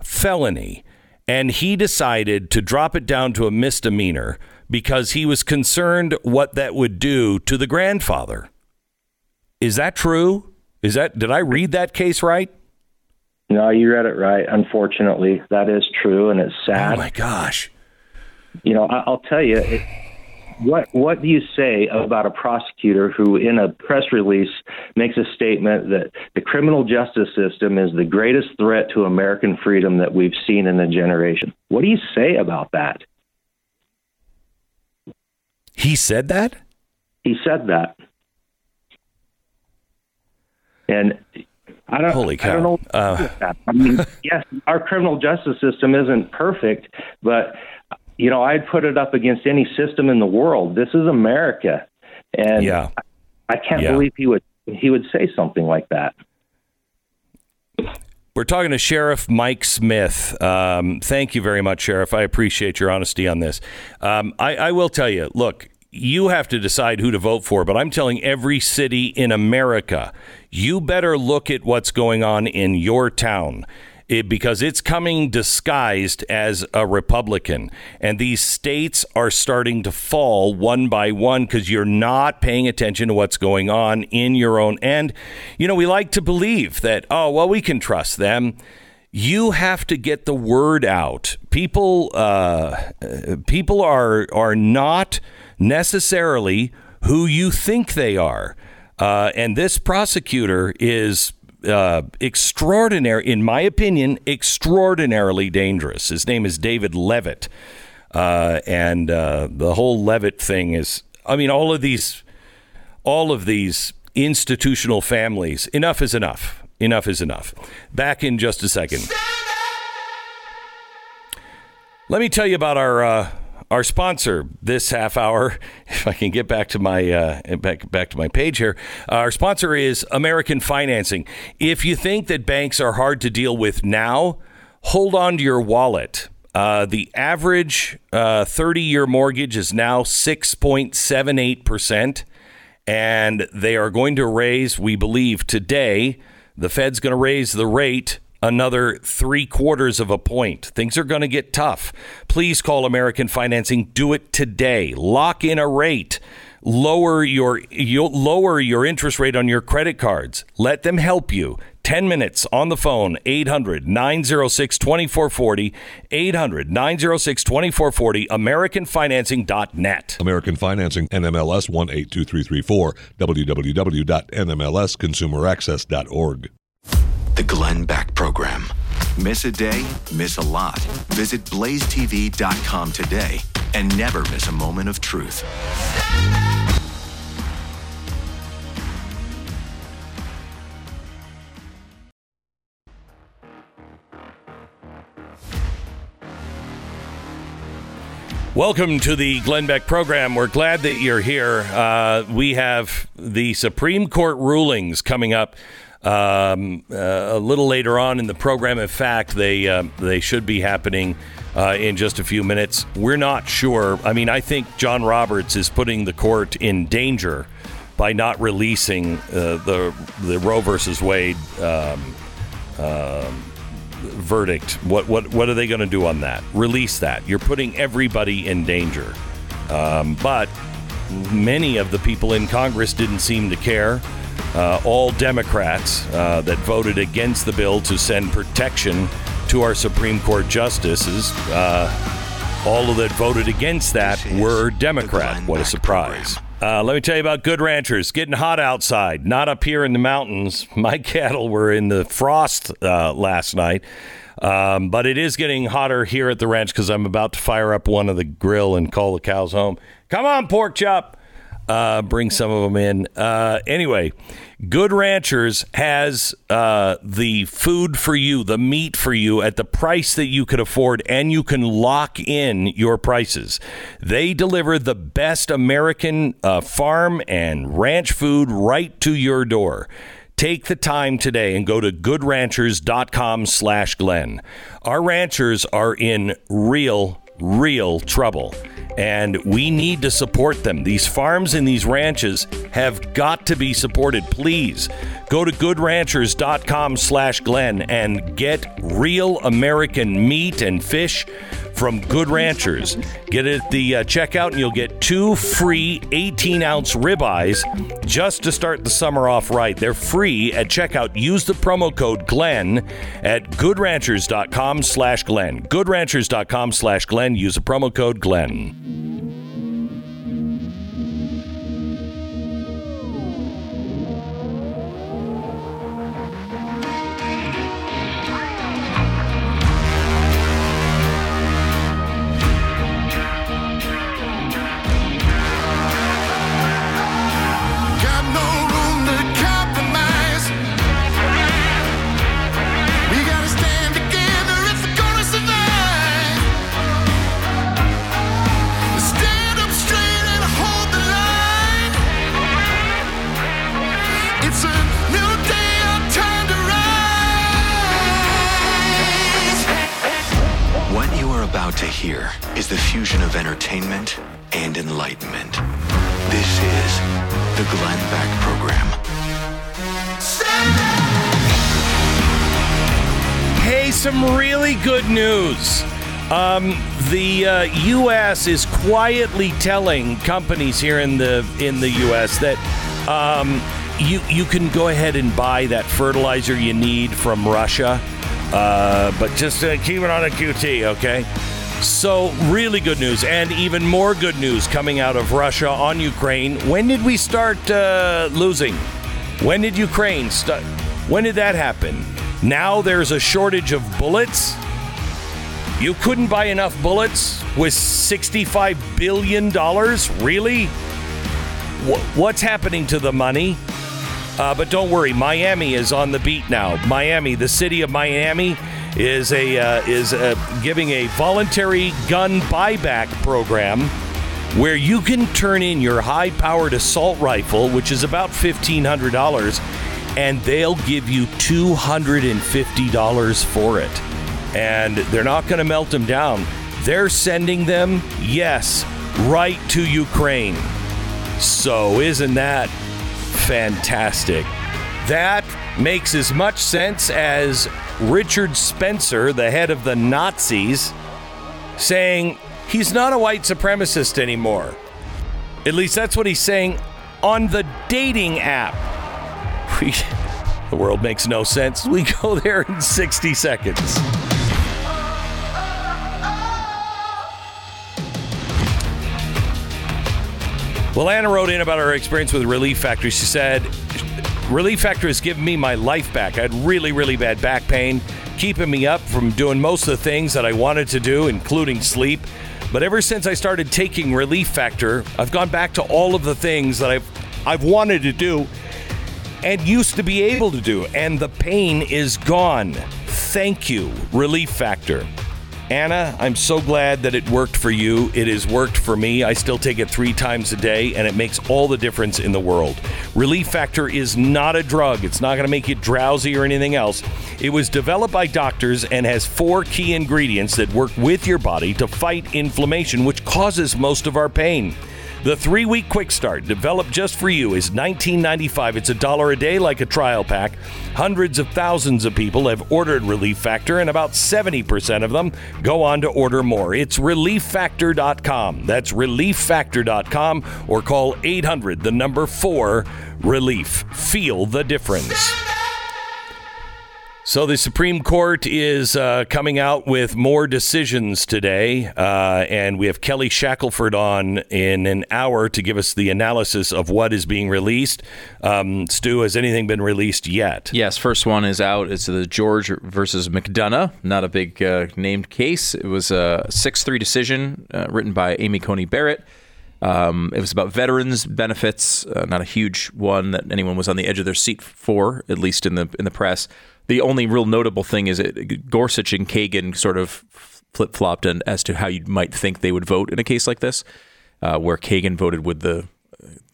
felony, and he decided to drop it down to a misdemeanor because he was concerned what that would do to the grandfather. Is that true? Is that did I read that case right? No, you read it right. Unfortunately, that is true, and it's oh sad. Oh my gosh. you know, I- I'll tell you, it, what what do you say about a prosecutor who, in a press release, makes a statement that the criminal justice system is the greatest threat to American freedom that we've seen in a generation? What do you say about that? He said that? He said that, and I don't. Holy I don't cow. know. Uh. I mean, [LAUGHS] yes, our criminal justice system isn't perfect, but you know, I'd put it up against any system in the world. This is America, and Yeah. I can't Yeah. believe he would he would say something like that. We're talking to Sheriff Mike Smith. Um, thank you very much, Sheriff. I appreciate your honesty on this. Um, I, I will tell you look, you have to decide who to vote for, but I'm telling every city in America, you better look at what's going on in your town. It, because it's coming disguised as a Republican. And these states are starting to fall one by one because you're not paying attention to what's going on in your own. And, you know, we like to believe that, oh, well, we can trust them. You have to get the word out. People, uh, uh, people are are not necessarily who you think they are. Uh, and this prosecutor is uh, extraordinary, in my opinion, extraordinarily dangerous. His name is David Leavitt. uh, and uh, the whole Leavitt thing is. I mean, all of these, all of these institutional families. Enough is enough. Enough is enough. Back in just a second. Let me tell you about our uh, our sponsor this half hour. [LAUGHS] If I can get back to my uh, back back to my page here, our sponsor is American Financing. If you think that banks are hard to deal with now, hold on to your wallet. Uh, the average 30 year mortgage is now 6.78 percent, and they are going to raise, we believe today, the Fed's going to raise the rate another three quarters of a point. Things are going to get tough. Please call American Financing. Do it today. Lock in a rate. Lower your you lower your interest rate on your credit cards. Let them help you. 10 minutes on the phone 800 906 2440 800 906 2440 americanfinancing.net American Financing, NMLS 182334, www.nmlsconsumeraccess.org. The Glenn Beck Program. Miss a day, miss a lot. Visit blazetv.com today and never miss a moment of truth. Welcome to the Glenn Beck program. We're glad that you're here. Uh, we have the Supreme Court rulings coming up um, uh, a little later on in the program. In fact, they uh, they should be happening uh, in just a few minutes. We're not sure. I mean, I think John Roberts is putting the court in danger by not releasing uh, the the Roe versus Wade. Um, um, verdict. What what what are they going to do on that? Release that. You're putting everybody in danger. Um, but many of the people in Congress didn't seem to care. Uh, all Democrats uh, that voted against the bill to send protection to our Supreme Court justices, uh, all of that voted against that were Democrat. What a surprise. Uh, let me tell you about Good Ranchers. Getting hot outside, not up here in the mountains. [LAUGHS] My cattle were in the frost uh, last night. Um, but it is getting hotter here at the ranch because I'm about to fire up one of the grill and call the cows home. Come on, pork chop. Uh, bring some of them in. Uh, anyway, Good Ranchers has uh, the food for you, the meat for you at the price that you could afford, and you can lock in your prices. They deliver the best American uh, farm and ranch food right to your door. Take the time today and go to goodranchers.com slash Glenn. Our ranchers are in real, real trouble and we need to support them. These farms and these ranches have got to be supported. Please go to goodranchers.com slash Glenn and get real American meat and fish from Good Ranchers. Get it at the uh, checkout and you'll get two free 18 ounce ribeyes just to start the summer off right. They're free at checkout. Use the promo code Glenn at goodranchers.com slash Glenn. Goodranchers.com slash Glenn. Use the promo code Glenn. U.S. is quietly telling companies here in the in the U.S. that um, you you can go ahead and buy that fertilizer you need from Russia, uh, but just uh, keep it on a QT, okay? So really good news, and even more good news coming out of Russia on Ukraine. When did we start uh, losing? When did Ukraine start? When did that happen? Now there's a shortage of bullets. You couldn't buy enough bullets with $65 billion? Really? What's happening to the money? Uh, but don't worry, Miami is on the beat now. Miami, the city of Miami, is a uh, is uh, giving a voluntary gun buyback program where you can turn in your high-powered assault rifle, which is about fifteen hundred dollars, and they'll give you two hundred and fifty dollars for it. And they're not going to melt them down. They're sending them, yes, right to Ukraine. So isn't that fantastic? That makes as much sense as Richard Spencer, the head of the Nazis, saying he's not a white supremacist anymore. At least that's what he's saying on the dating app. [LAUGHS] The world makes no sense. We go there in 60 seconds. Well, Anna wrote in about her experience with Relief Factor. She said, Relief Factor has given me my life back. I had really, really bad back pain, keeping me up from doing most of the things that I wanted to do, including sleep. But ever since I started taking Relief Factor, I've gone back to all of the things that I've I've wanted to do and used to be able to do, and the pain is gone. Thank you, Relief Factor. Anna, I'm so glad that it worked for you. It has worked for me. I still take it three times a day, and it makes all the difference in the world. Relief Factor is not a drug, it's not going to make you drowsy or anything else. It was developed by doctors and has four key ingredients that work with your body to fight inflammation, which causes most of our pain. The three week quick start, developed just for you, is $19.95. It's a dollar a day, like a trial pack. Hundreds of thousands of people have ordered Relief Factor, and about 70% of them go on to order more. It's relieffactor.com. That's relieffactor.com, or call 800, the number 4 Relief. Feel the difference. So the Supreme Court is uh, coming out with more decisions today, uh, and we have Kelly Shackelford on in an hour to give us the analysis of what is being released. Um, Stu, has anything been released yet? Yes, first one is out. It's the George versus McDonough. Not a big uh, named case. It was a 6 3 decision uh, written by Amy Coney Barrett. Um, it was about veterans benefits, uh, not a huge one that anyone was on the edge of their seat for, at least in the in the press. The only real notable thing is that Gorsuch and Kagan sort of flip flopped as to how you might think they would vote in a case like this, uh, where Kagan voted with the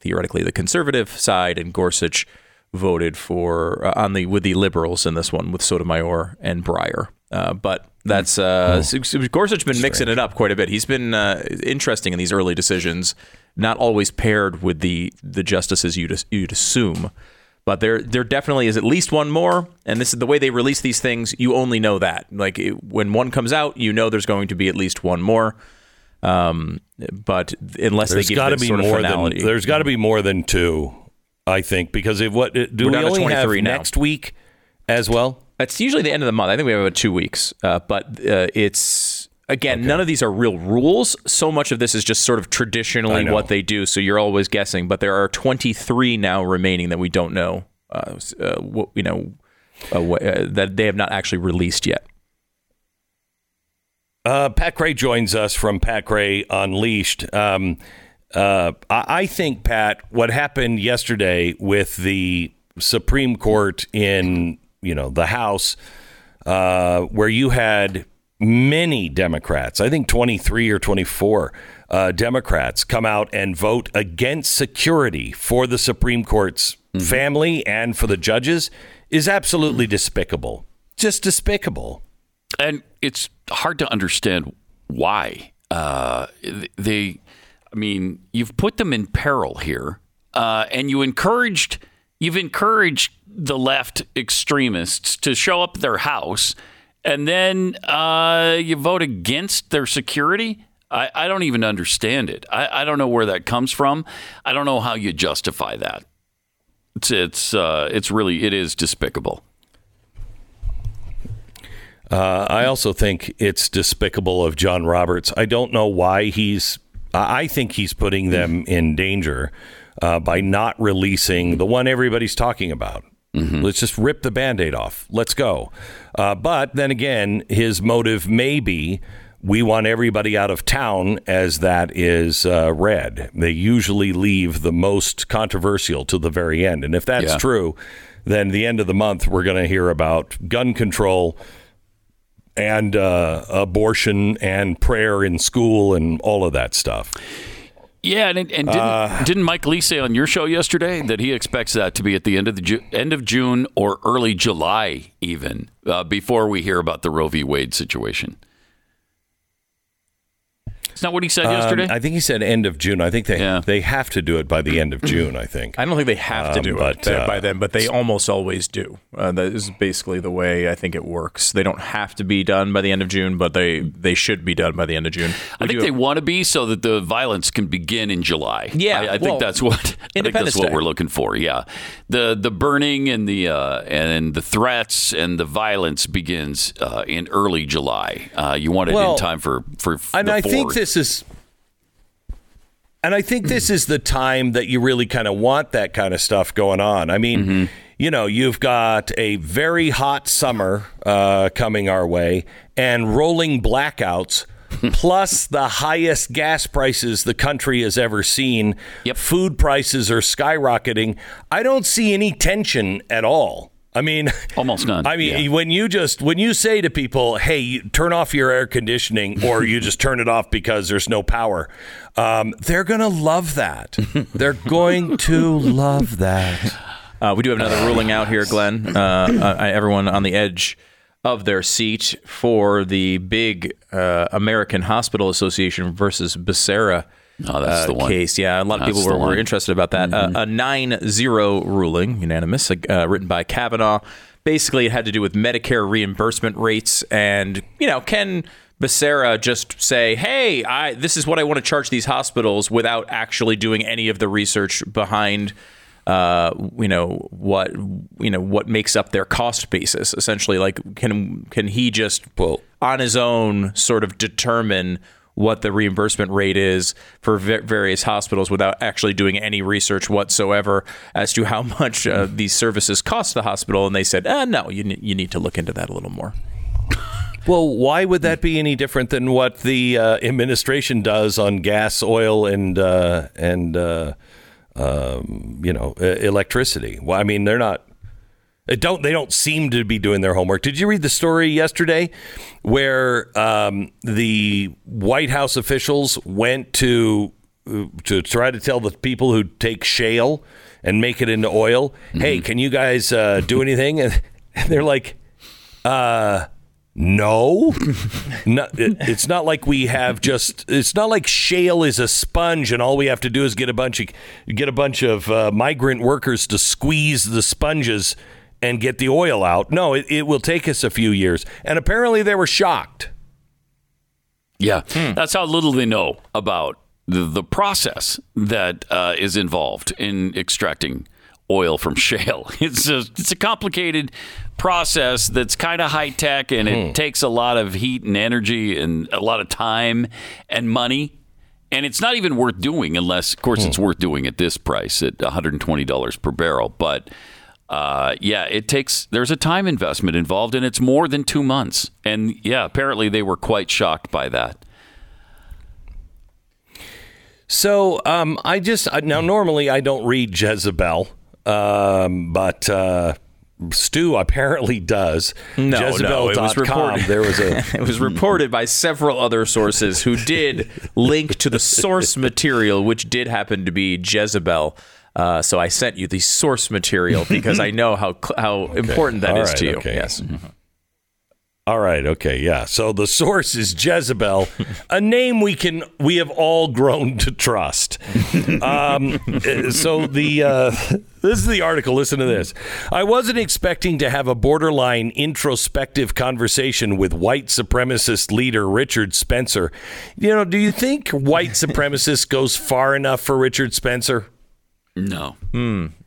theoretically the conservative side, and Gorsuch voted for uh, on the with the liberals in this one with Sotomayor and Breyer. Uh, but that's uh, so- so Gorsuch's been mixing it up quite a bit. He's been uh, interesting in these early decisions, not always paired with the the justices you'd you'd assume. But there there definitely is at least one more, and this is the way they release these things. You only know that, like it, when one comes out, you know there's going to be at least one more. Um, but unless There's they give got to this be sort of more finality, than there's got to be more than two, I think, because if what do We're we only have now. next week as well? It's usually the end of the month. I think we have about two weeks, uh, but uh, it's again none of these are real rules. So much of this is just sort of traditionally what they do. So you're always guessing. But there are 23 now remaining that we don't know. Uh, uh, what you know uh, wh- uh, that they have not actually released yet. Uh, Pat Gray joins us from Pat Gray Unleashed. Um, uh, I, I think, Pat, what happened yesterday with the Supreme Court in you know the House, uh, where you had many Democrats, I think twenty three or twenty four uh, Democrats, come out and vote against security for the Supreme Court's family and for the judges, is absolutely despicable. Just despicable. and it's hard to understand why uh, they. I mean, you've put them in peril here, uh, and you encouraged you've encouraged the left extremists to show up at their house, and then uh, you vote against their security. I, I don't even understand it. I, I don't know where that comes from. I don't know how you justify that. It's it's uh, it's really it is despicable. Uh, I also think it's despicable of John Roberts. I don't know why he's. I think he's putting them in danger uh, by not releasing the one everybody's talking about. Let's just rip the band aid off. Let's go. Uh, but then again, his motive may be we want everybody out of town as that is uh, read. They usually leave the most controversial to the very end. And if that's Yeah. true, then the end of the month, we're going to hear about gun control and uh, abortion and prayer in school and all of that stuff. Yeah, and, and didn't, Uh, didn't Mike Lee say on your show yesterday that he expects that to be at the end of the Ju- end of June or early July, even uh, before we hear about the Roe v. Wade situation? Is that what he said yesterday? Um, I think he said end of June. I think they Yeah. they have to do it by the end of June. I think. I don't think they have to Um, do but, it by- uh, by then, but they almost always do. Uh, that is basically the way I think it works. They don't have to be done by the end of June, but they they should be done by the end of June. I think do- they want to be so that the violence can begin in July. Yeah, I, I think that's what I think that's what Day. we're looking for. Yeah, the the burning and the uh, and the threats and the violence begins uh, in early July. Uh, you want it Well, in time for for and the I think forward. This is and I think this is the time that you really kind of want that kind of stuff going on. I mean, Mm-hmm. you know, you've got a very hot summer uh, coming our way and rolling blackouts. [LAUGHS] plus the highest gas prices the country has ever seen. Yep. Food prices are skyrocketing. I don't see any tension at all. I mean, Almost none, I mean, yeah. when you just when you say to people, "Hey, you turn off your air conditioning," or you just turn it off because there's no power, um, they're gonna love that. [LAUGHS] they're going to love that. Uh, we do have another ruling out here, Glenn. [SIGHS] Uh, uh, everyone on the edge of their seat for the big uh, American Hospital Association versus Becerra Oh, that's uh, the one. case. Yeah, a lot of people were, were. Mm-hmm. interested about that. Uh, a 9 0 ruling, unanimous, uh, written by Kavanaugh. Basically, it had to do with Medicare reimbursement rates. And, you know, can Becerra just say, hey, I, this is what I want to charge these hospitals without actually doing any of the research behind uh, you know what you know what makes up their cost basis essentially like can can he just Well- on his own sort of determine what the reimbursement rate is for va- various hospitals without actually doing any research whatsoever as to how [LAUGHS] much uh, these services cost the hospital and they said ah, no you, ne- you need to look into that a little more Well, why would that be any different than what the uh, administration does on gas, oil, and uh, and uh, um, you know electricity? Well, I mean, they're not. It don't they don't seem to be doing their homework. Did you read the story yesterday where um, the White House officials went to to try to tell the people who take shale and make it into oil, "Hey, can you guys uh, do anything?" And they're like, "Uh, no, [LAUGHS] no it, it's not like we have just. It's not like shale is a sponge, and all we have to do is get a bunch of get a bunch of uh, migrant workers to squeeze the sponges and get the oil out. No, it, it will take us a few years. And apparently, they were shocked. Yeah, Hmm. that's how little they know about the, the process that uh, is involved in extracting oil from [LAUGHS] shale. It's a it's a complicated process that's kind of high tech, and Hmm. it takes a lot of heat and energy and a lot of time and money. And it's not even worth doing unless, of course, Hmm. it's worth doing at this price at $120 per barrel. But uh, yeah, it takes. There's a time investment involved, and it's more than two months. And yeah, apparently they were quite shocked by that. So um, I just I- now normally I don't read Jezebel, um, but uh, Stu apparently does. No, no, it was reported. There was a [LAUGHS] it was reported by several other sources who did link to the source material, which did happen to be Jezebel. Uh, so I sent you the source material because I [LAUGHS] know how how important that All is right, to you. okay. Yes. All right, okay, yeah. So the source is Jezebel, [LAUGHS] a name we can we have all grown to trust. Um, [LAUGHS] so the uh, this is the article. Listen to this. I wasn't expecting to have a borderline introspective conversation with white supremacist leader Richard Spencer. You know, do you think white supremacist goes far enough for Richard Spencer? No.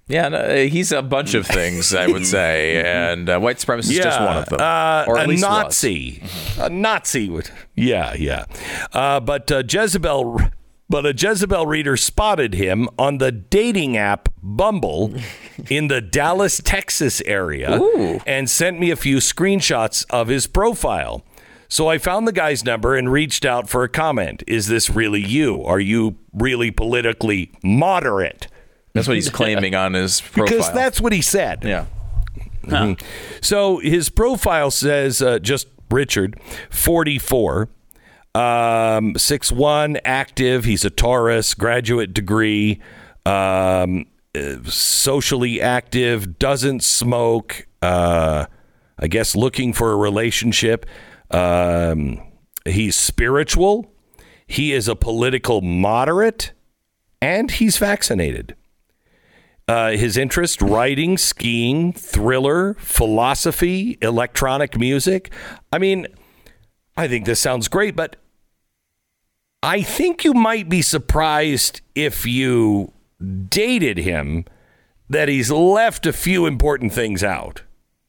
Yeah, no, uh, he's a bunch of things, I would [LAUGHS] say, and uh, white supremacy is just one of them, Uh, or at a least was. Nazi. A Nazi would. Yeah, yeah. Uh, but uh, Jezebel but a Jezebel reader spotted him on the dating app Bumble in the Dallas, Texas area and sent me a few screenshots of his profile. So I found the guy's number and reached out for a comment. Is this really you? Are you really politically moderate? That's what he's [LAUGHS] claiming on his profile. Because that's what he said. yeah. So his profile says uh, just Richard, 44, um, 6'1, active. He's a Taurus, graduate degree, um, uh, socially active, doesn't smoke, uh, I guess looking for a relationship. Um, he's spiritual. He is a political moderate, and he's vaccinated. Uh, his interest writing, skiing, thriller, philosophy, electronic music. I mean, I think this sounds great, but I think you might be surprised if you dated him that he's left a few important things out.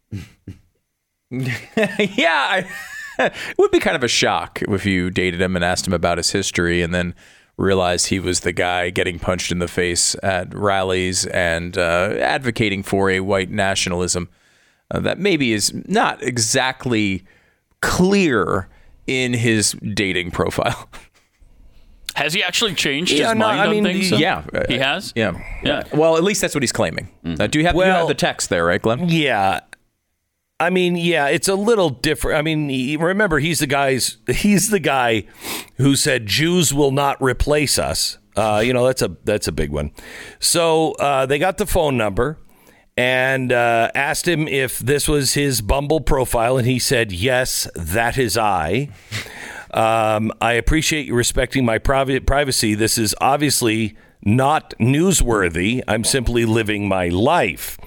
[LAUGHS] yeah, I, [LAUGHS] it would be kind of a shock if you dated him and asked him about his history and then realized he was the guy getting punched in the face at rallies and uh, advocating for a white nationalism uh, that maybe is not exactly clear in his dating profile. [LAUGHS] Has he actually changed Yeah, his no, mind I on mean, things? yeah, he has. Yeah, Yeah. Well, at least that's what he's claiming. Uh, do you have you Well- have the text there, right, Glenn? Yeah. I mean, yeah, it's a little different. I mean, remember he's the guy's he's the guy who said Jews will not replace us. Uh, you know, that's a that's a big one. So uh, they got the phone number and uh, asked him if this was his Bumble profile, and he said, "Yes, that is I." Um, I appreciate you respecting my privacy. This is obviously not newsworthy. I'm simply living my life.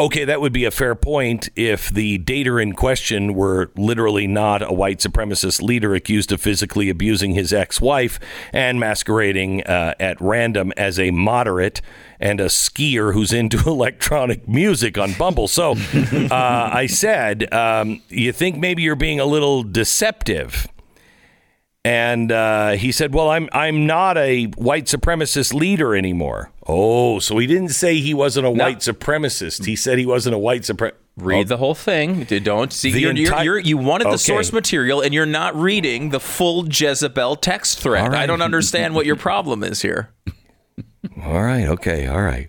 Okay, that would be a fair point if the dater in question were literally not a white supremacist leader accused of physically abusing his ex wife and masquerading uh, at random as a moderate and a skier who's into [LAUGHS] electronic music on Bumble. So uh, I said, um, You think maybe you're being a little deceptive? And uh, he said, "Well, I'm I'm not a white supremacist leader anymore." Oh, so he didn't say he wasn't a white supremacist. He said he wasn't a white supremacist. Read the whole thing. Don't see. The You're, you're, you're, you wanted the Okay. source material, and you're not reading the full Jezebel text thread. Right. I don't understand what your problem is here. All right, okay, all right.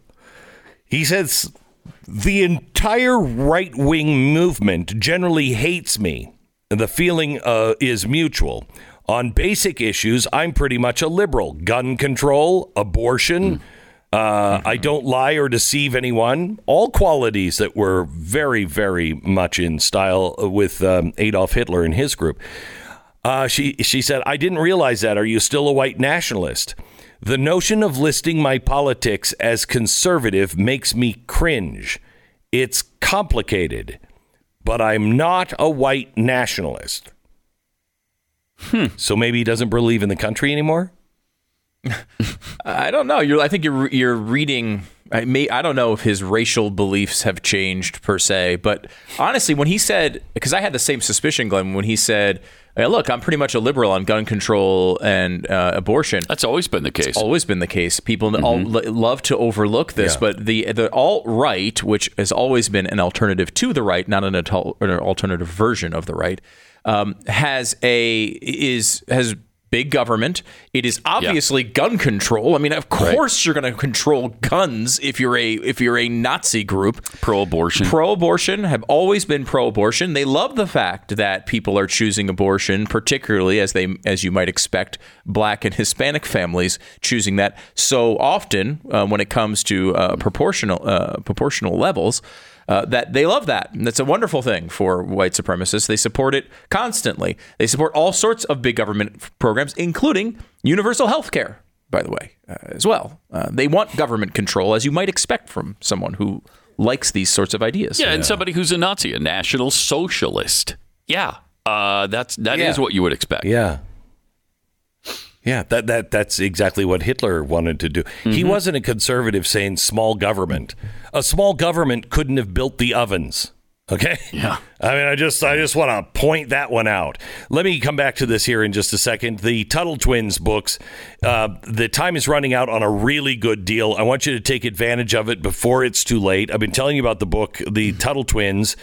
He says the entire right wing movement generally hates me. The feeling uh, is mutual. On basic issues, I'm pretty much a liberal. Gun control, abortion. Uh, I don't lie or deceive anyone. All qualities that were very, very much in style with um, Adolf Hitler and his group. Uh, she she said, "I didn't realize that. Are you still a white nationalist?" The notion of listing my politics as conservative makes me cringe. It's complicated, but I'm not a white nationalist. So maybe he doesn't believe in the country anymore. [LAUGHS] I don't know. You're. I think you're. You're reading. I may. I don't know if his racial beliefs have changed per se, but honestly, when he said, because I had the same suspicion, Glenn, when he said, hey, "Look, I'm pretty much a liberal on gun control and uh, abortion." That's always been the case. It's always been the case. People all lo- love to overlook this, but the the alt right, which has always been an alternative to the right, not an, atal- an alternative version of the right, um, has a is has big government. It is obviously gun control. I mean, of course you're going to control guns if you're a if you're a Nazi group. Pro-abortion. Pro-abortion have always been pro-abortion. They love the fact that people are choosing abortion, particularly as they, as you might expect, black and Hispanic families choosing that so often uh, when it comes to uh, proportional uh, proportional levels. Uh, that they love that. And that's a wonderful thing for white supremacists. They support it constantly. They support all sorts of big government programs, including universal health care, by the way, uh, as well. Uh, they want government control, as you might expect from someone who likes these sorts of ideas. yeah, and somebody who's a Nazi, a national socialist. Yeah, uh, that's that is Yeah. what you would expect. Yeah. Yeah, that, that that's exactly what Hitler wanted to do. He wasn't a conservative saying small government. A small government couldn't have built the ovens. Okay. Yeah. [LAUGHS] I mean, I just I just want to point that one out. Let me come back to this here in just a second. The Tuttle Twins books, uh, the time is running out on a really good deal. I want you to take advantage of it before it's too late. I've been telling you about the book, The Tuttle Twins.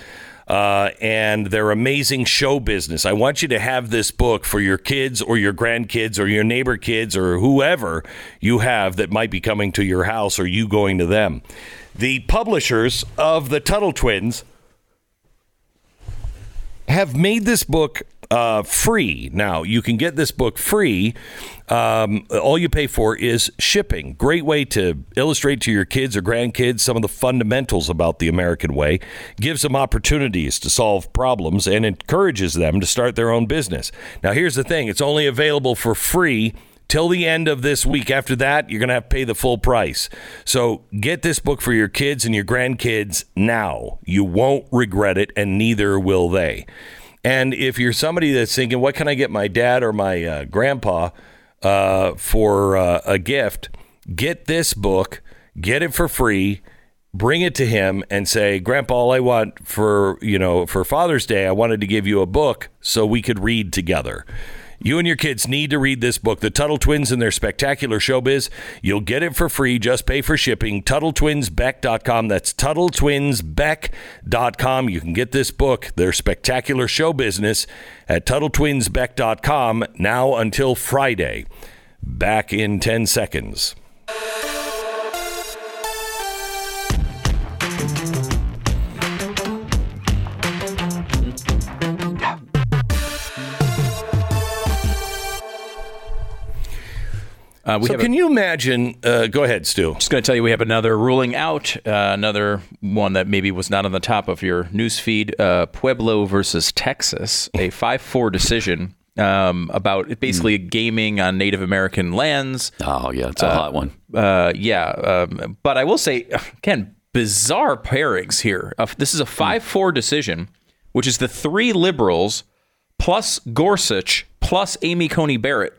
Uh, and their amazing show business. I want you to have this book for your kids or your grandkids or your neighbor kids or whoever you have that might be coming to your house or you going to them. The publishers of the Tuttle Twins have made this book uh, free. Now, you can get this book free. Um, all you pay for is shipping. Great way to illustrate to your kids or grandkids some of the fundamentals about the American way, gives them opportunities to solve problems, and encourages them to start their own business. Now, here's the thing it's only available for free till the end of this week. After that, you're going to have to pay the full price. So get this book for your kids and your grandkids now. You won't regret it, and neither will they. And if you're somebody that's thinking, what can I get my dad or my uh, grandpa uh, for uh, a gift? Get this book, get it for free, bring it to him, and say, Grandpa, all I want for you know for Father's Day, I wanted to give you a book so we could read together. You and your kids need to read this book, The Tuttle Twins and Their Spectacular Showbiz. You'll get it for free. Just pay for shipping. TuttleTwinsBeck.com. That's TuttleTwinsBeck.com. You can get this book, Their Spectacular Show Business, at TuttleTwinsBeck.com now until Friday. Back in 10 seconds. Uh, we So, have a- can you imagine? Uh, go ahead, Stu. Just going to tell you, we have another ruling out, uh, another one that maybe was not on the top of your news feed. Uh, Pueblo versus Texas, a five-four decision um, about basically gaming on Native American lands. Oh yeah, it's a hot one. Uh, yeah, um, but I will say again, bizarre pairings here. Uh, this is a five-four decision, which is the three liberals plus Gorsuch plus Amy Coney Barrett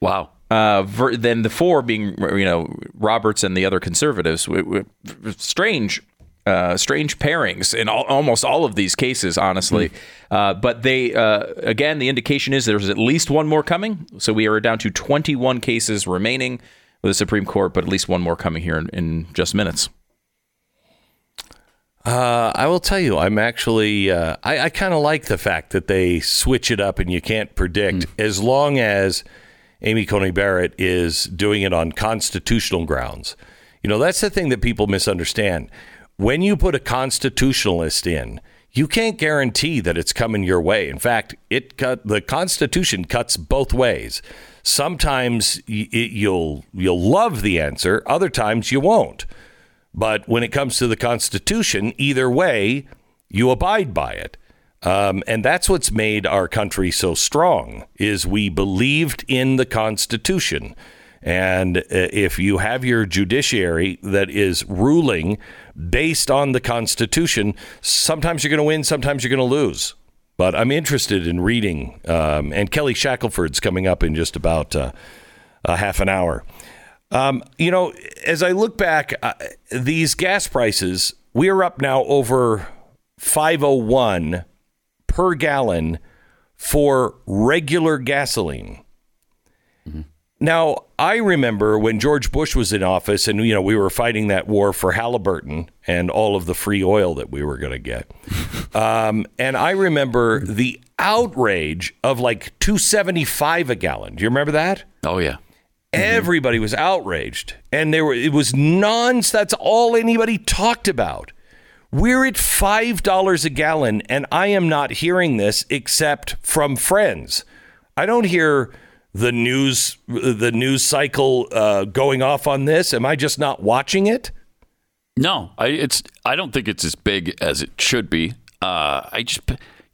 Wow. Uh, ver- then the four being you know Roberts and the other conservatives. Strange, uh, strange pairings in all, almost all of these cases, honestly. Uh, but they uh, again, the indication is there's at least one more coming. So we are down to 21 cases remaining with the Supreme Court, but at least one more coming here in, in just minutes. Uh, I will tell you, I'm actually, uh, I, I kind of like the fact that they switch it up and you can't predict as long as Amy Coney Barrett is doing it on constitutional grounds. You know, that's the thing that people misunderstand. When you put a constitutionalist in, you can't guarantee that it's coming your way. In fact, it cut, the Constitution cuts both ways. Sometimes it, you'll you'll love the answer, other times you won't. But when it comes to the Constitution, either way, you abide by it. Um, and that's what's made our country so strong is we believed in the Constitution. And uh, if you have your judiciary that is ruling based on the Constitution, sometimes you're going to win, sometimes you're going to lose. But I'm interested in reading, um, and Kelly Shackelford's coming up in just about uh, a half an hour. Um, you know, as I look back, uh, these gas prices, we are up now over 501 per gallon for regular gasoline. Now, I remember when George Bush was in office and, you know, we were fighting that war for Halliburton and all of the free oil that we were going to get. [LAUGHS] um, and I remember the outrage of like 275 a gallon. Do you remember that? Oh yeah. Everybody was outraged, and there were it was nonsense. That's all anybody talked about. We're at five dollars a gallon, and I am not hearing this except from friends. I don't hear the news the news cycle uh, going off on this. Am I just not watching it? No, I it's I don't think it's as big as it should be. Uh, I just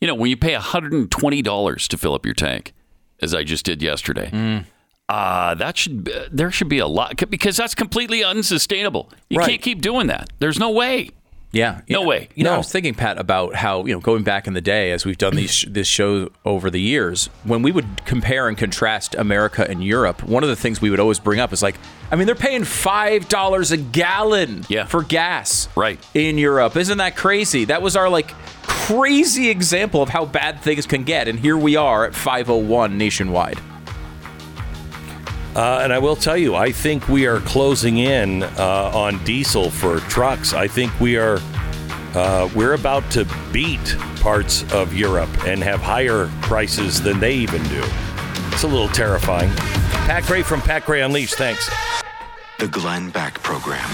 you know when you pay hundred and twenty dollars to fill up your tank, as I just did yesterday. Uh, that should there should be a lot because that's completely unsustainable. You Right. can't keep doing that. There's no way. Yeah, No yeah. way. You know, I was thinking, Pat, about how you know going back in the day, as we've done these this show over the years, when we would compare and contrast America and Europe, one of the things we would always bring up is like, I mean, they're paying five dollars a gallon Yeah. for gas, Right. In Europe, isn't that crazy? That was our like crazy example of how bad things can get, and here we are at five oh one nationwide. Uh, and I will tell you, I think we are closing in uh, on diesel for trucks. I think we are uh, we're about to beat parts of Europe and have higher prices than they even do. It's a little terrifying. Pat Gray from Pat Gray Unleashed. Thanks. The Glenn Beck Program.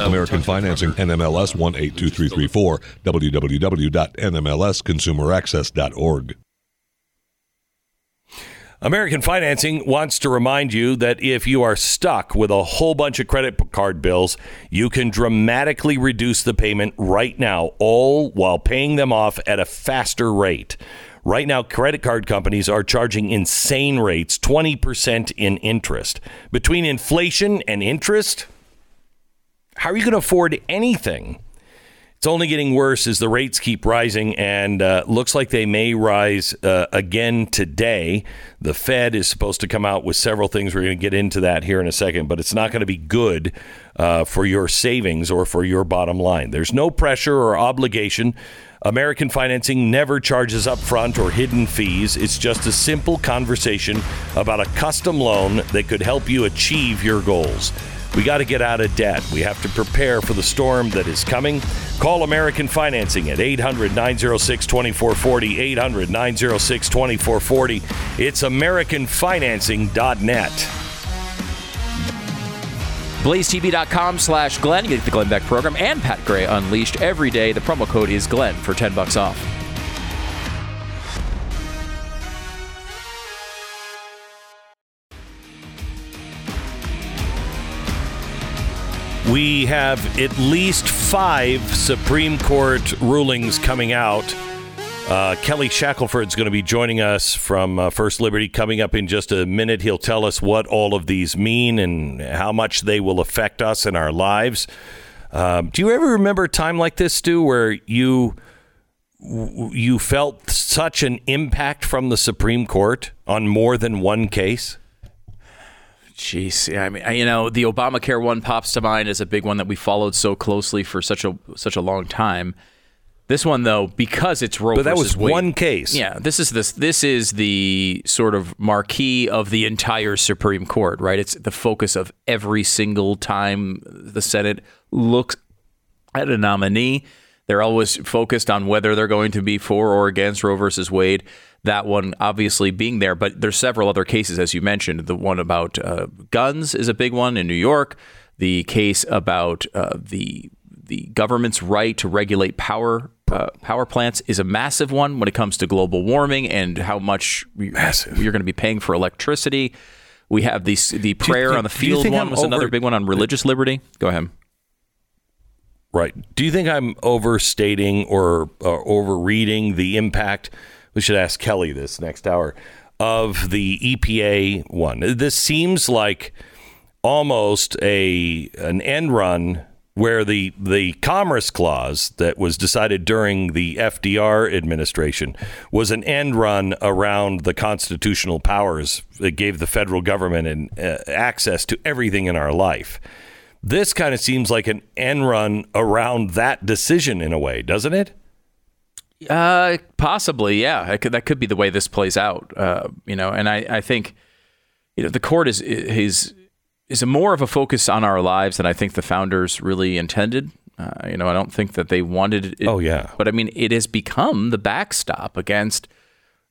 American Financing, NMLS 182334, www.nmlsconsumeraccess.org. American Financing wants to remind you that if you are stuck with a whole bunch of credit card bills, you can dramatically reduce the payment right now, all while paying them off at a faster rate. Right now, credit card companies are charging insane rates 20% in interest. Between inflation and interest, how are you going to afford anything? It's only getting worse as the rates keep rising, and uh, looks like they may rise uh, again today. The Fed is supposed to come out with several things. We're going to get into that here in a second, but it's not going to be good uh, for your savings or for your bottom line. There's no pressure or obligation. American Financing never charges upfront or hidden fees. It's just a simple conversation about a custom loan that could help you achieve your goals. We got to get out of debt. We have to prepare for the storm that is coming. Call American Financing at 800 906 2440. 800 906 2440. It's AmericanFinancing.net. BlazeTV.com slash Glenn. You get the Glenn Beck program and Pat Gray Unleashed every day. The promo code is Glenn for 10 bucks off. We have at least five Supreme Court rulings coming out. Uh, Kelly Shackelford's going to be joining us from uh, First Liberty coming up in just a minute. He'll tell us what all of these mean and how much they will affect us in our lives. Um, do you ever remember a time like this, Stu, where you you felt such an impact from the Supreme Court on more than one case? Jeez, I mean, I- you know, the Obamacare one pops to mind as a big one that we followed so closely for such a such a long time. This one, though, because it's Roe But that was Wade- one case. Yeah, this is this this is the sort of marquee of the entire Supreme Court, right? It's the focus of every single time the Senate looks at a nominee. They're always focused on whether they're going to be for or against Roe versus Wade. That one obviously being there, but there's several other cases, as you mentioned. The one about uh, guns is a big one in New York. The case about uh, the the government's right to regulate power uh, power plants is a massive one when it comes to global warming and how much Massive. you're going to be paying for electricity. We have the the prayer think- on the field one I'm was another big one on religious liberty. Go ahead. Right. Do you think I'm overstating or, or overreading the impact? We should ask Kelly this next hour of the EPA one. This seems like almost a an end run where the the commerce clause that was decided during the FDR administration was an end run around the constitutional powers that gave the federal government an, uh, access to everything in our life. This kind of seems like an end run around that decision in a way, doesn't it? Uh, possibly, yeah. Could, that could be the way this plays out. Uh, you know, and I, I think, you know, the court is is is more of a focus on our lives than I think the founders really intended. Uh, you know, I don't think that they wanted it. Oh, yeah. but I mean, it has become the backstop against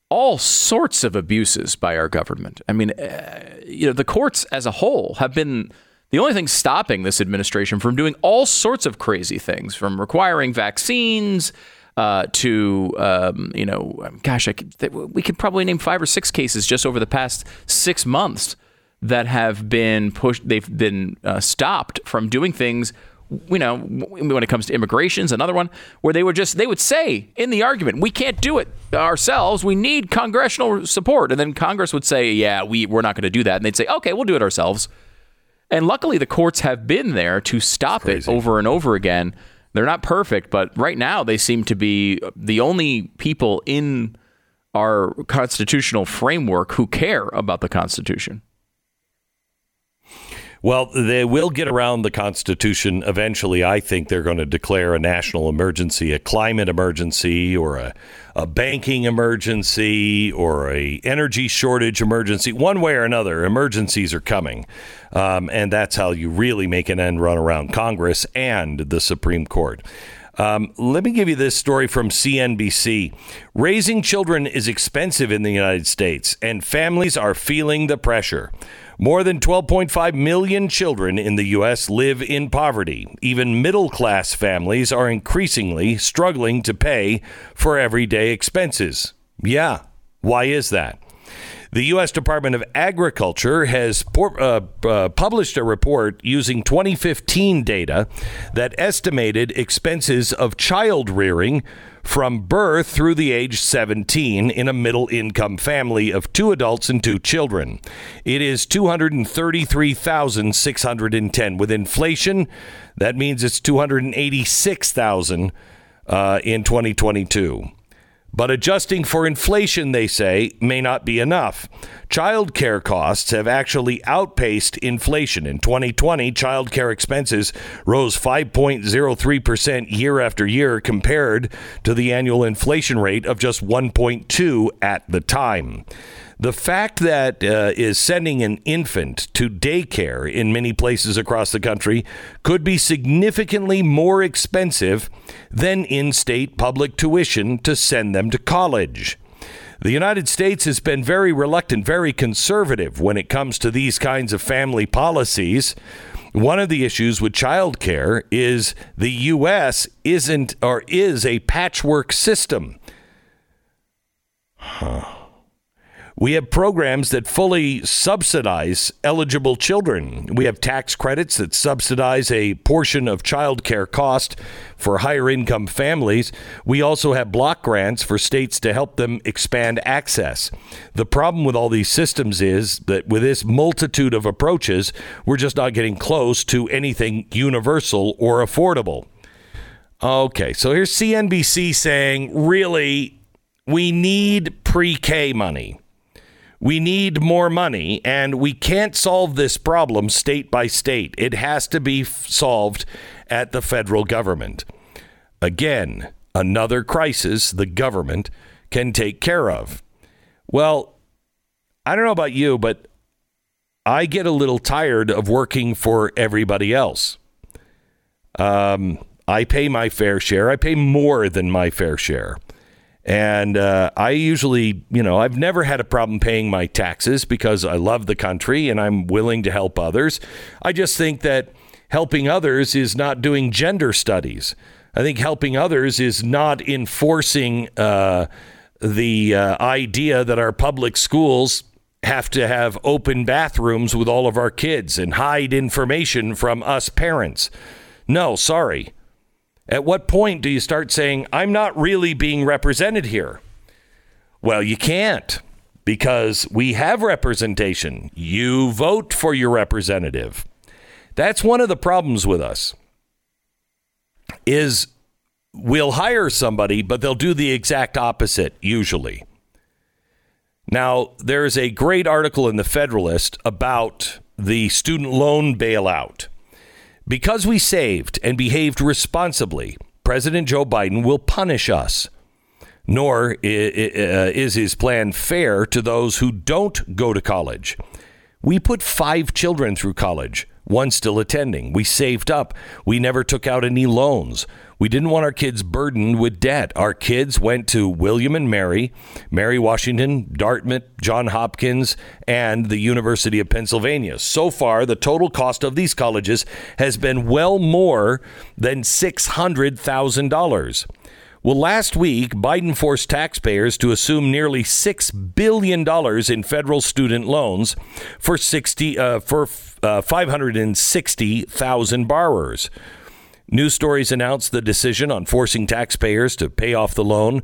all sorts of abuses by our government. I mean, uh, you know, the courts as a whole have been the only thing stopping this administration from doing all sorts of crazy things, from requiring vaccines uh, to, um, you know, gosh, I could, we could probably name five or six cases just over the past six months that have been pushed. They've been uh, stopped from doing things you know, when it comes to immigrations, another one where they would just they would say in the argument, we can't do it ourselves. We need congressional support, and then Congress would say, yeah, we we're not going to do that, and they'd say, okay, we'll do it ourselves. And luckily, the courts have been there to stop it over and over again. They're not perfect, but right now they seem to be the only people in our constitutional framework who care about the Constitution. Well, they will get around the Constitution eventually. I think they're going to declare a national emergency, a climate emergency, or a, a banking emergency, or a energy shortage emergency. One way or another, emergencies are coming, um, and that's how you really make an end run around Congress and the Supreme Court. Um, let me give you this story from CNBC. Raising children is expensive in the United States, and families are feeling the pressure. More than 12.5 million children in the U.S. live in poverty. Even middle class families are increasingly struggling to pay for everyday expenses. Yeah, why is that? The U.S. Department of Agriculture has por- uh, uh, published a report using 2015 data that estimated expenses of child rearing from birth through the age 17 in a middle income family of two adults and two children. It is 233,610 with inflation that means it's 286,000 uh, in 2022. But adjusting for inflation, they say, may not be enough. Child care costs have actually outpaced inflation. In 2020, child care expenses rose 5.03% year after year compared to the annual inflation rate of just 1.2 at the time. The fact that uh, is sending an infant to daycare in many places across the country could be significantly more expensive than in state public tuition to send them to college. The United States has been very reluctant, very conservative when it comes to these kinds of family policies. One of the issues with childcare is the U.S. isn't or is a patchwork system. Huh. We have programs that fully subsidize eligible children. We have tax credits that subsidize a portion of child care cost for higher income families. We also have block grants for states to help them expand access. The problem with all these systems is that with this multitude of approaches, we're just not getting close to anything universal or affordable. Okay, so here's CNBC saying, really, we need pre K money. We need more money, and we can't solve this problem state by state. It has to be f- solved at the federal government. Again, another crisis the government can take care of. Well, I don't know about you, but I get a little tired of working for everybody else. Um, I pay my fair share. I pay more than my fair share. And uh, I usually, you know, I've never had a problem paying my taxes because I love the country and I'm willing to help others. I just think that helping others is not doing gender studies. I think helping others is not enforcing uh, the uh, idea that our public schools have to have open bathrooms with all of our kids and hide information from us parents. No, sorry. At what point do you start saying, I'm not really being represented here? Well, you can't because we have representation. You vote for your representative. That's one of the problems with us. Is we'll hire somebody, but they'll do the exact opposite usually. Now, there's a great article in the Federalist about the student loan bailout. Because we saved and behaved responsibly, President Joe Biden will punish us. Nor uh, is his plan fair to those who don't go to college. We put five children through college, one still attending. We saved up. We never took out any loans. We didn't want our kids burdened with debt. Our kids went to William and Mary, Mary Washington, Dartmouth, John Hopkins, and the University of Pennsylvania. So far, the total cost of these colleges has been well more than $600,000. Well, last week, Biden forced taxpayers to assume nearly $6 billion in federal student loans for, 60, uh, for uh, 560,000 borrowers. News stories announced the decision on forcing taxpayers to pay off the loan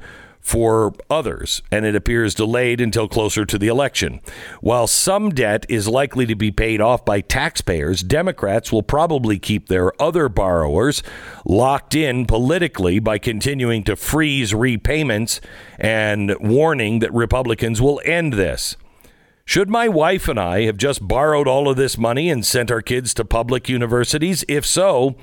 for others, and it appears delayed until closer to the election. While some debt is likely to be paid off by taxpayers, Democrats will probably keep their other borrowers locked in politically by continuing to freeze repayments and warning that Republicans will end this. Should my wife and I have just borrowed all of this money and sent our kids to public universities? If so,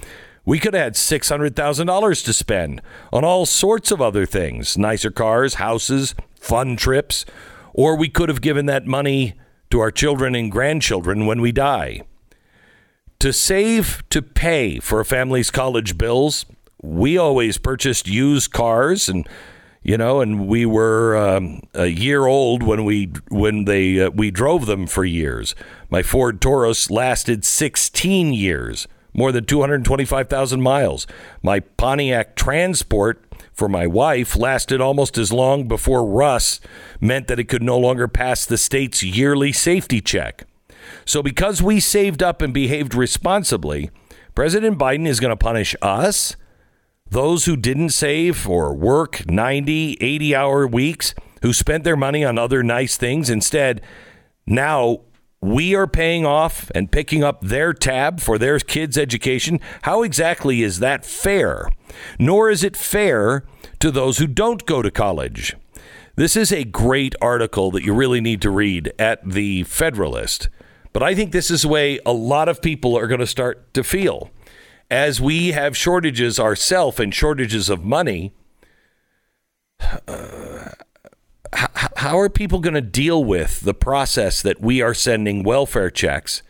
we could have had $600,000 to spend on all sorts of other things nicer cars, houses, fun trips, or we could have given that money to our children and grandchildren when we die. To save to pay for a family's college bills, we always purchased used cars and you know, and we were um, a year old when we when they uh, we drove them for years. My Ford Taurus lasted 16 years, more than 225,000 miles. My Pontiac Trans Sport for my wife lasted almost as long before Russ meant that it could no longer pass the state's yearly safety check. So because we saved up and behaved responsibly, President Biden is going to punish us those who didn't save or work 90, 80 hour weeks, who spent their money on other nice things instead, now we are paying off and picking up their tab for their kids' education. How exactly is that fair? Nor is it fair to those who don't go to college. This is a great article that you really need to read at the Federalist. But I think this is the way a lot of people are going to start to feel as we have shortages ourselves and shortages of money, [SIGHS] uh, how, how are people going to deal with the process that we are sending welfare checks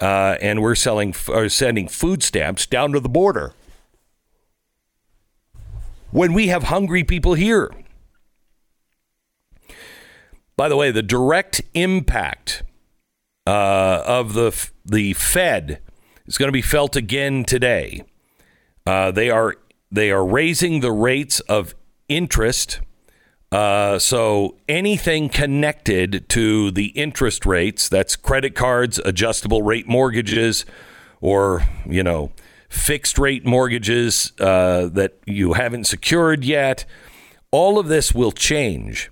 uh, and we're selling or sending food stamps down to the border when we have hungry people here? By the way, the direct impact uh, of the the Fed is going to be felt again today. Uh, they are they are raising the rates of interest. Uh, so anything connected to the interest rates, that's credit cards, adjustable rate mortgages, or you know fixed rate mortgages uh, that you haven't secured yet. All of this will change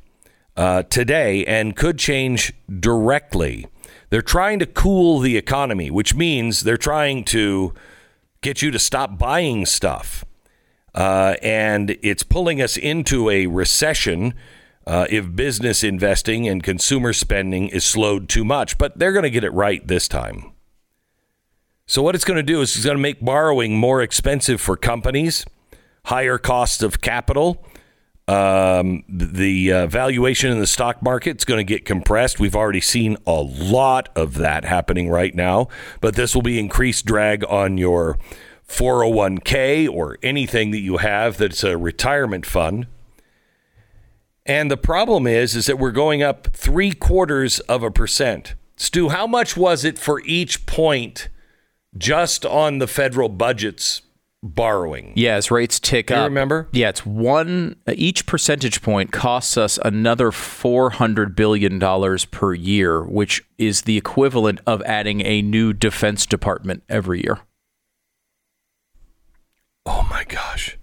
uh, today and could change directly they're trying to cool the economy, which means they're trying to get you to stop buying stuff. Uh, and it's pulling us into a recession uh, if business investing and consumer spending is slowed too much. But they're going to get it right this time. So, what it's going to do is it's going to make borrowing more expensive for companies, higher costs of capital, um, the uh, valuation in the stock market is going to get compressed. We've already seen a lot of that happening right now, but this will be increased drag on your 401k or anything that you have that's a retirement fund. And the problem is, is that we're going up three quarters of a percent. Stu, how much was it for each point just on the federal budgets borrowing. Yeah, as rates tick Do you up. remember? Yeah, it's one. Each percentage point costs us another four hundred billion dollars per year, which is the equivalent of adding a new defense department every year. Oh my gosh.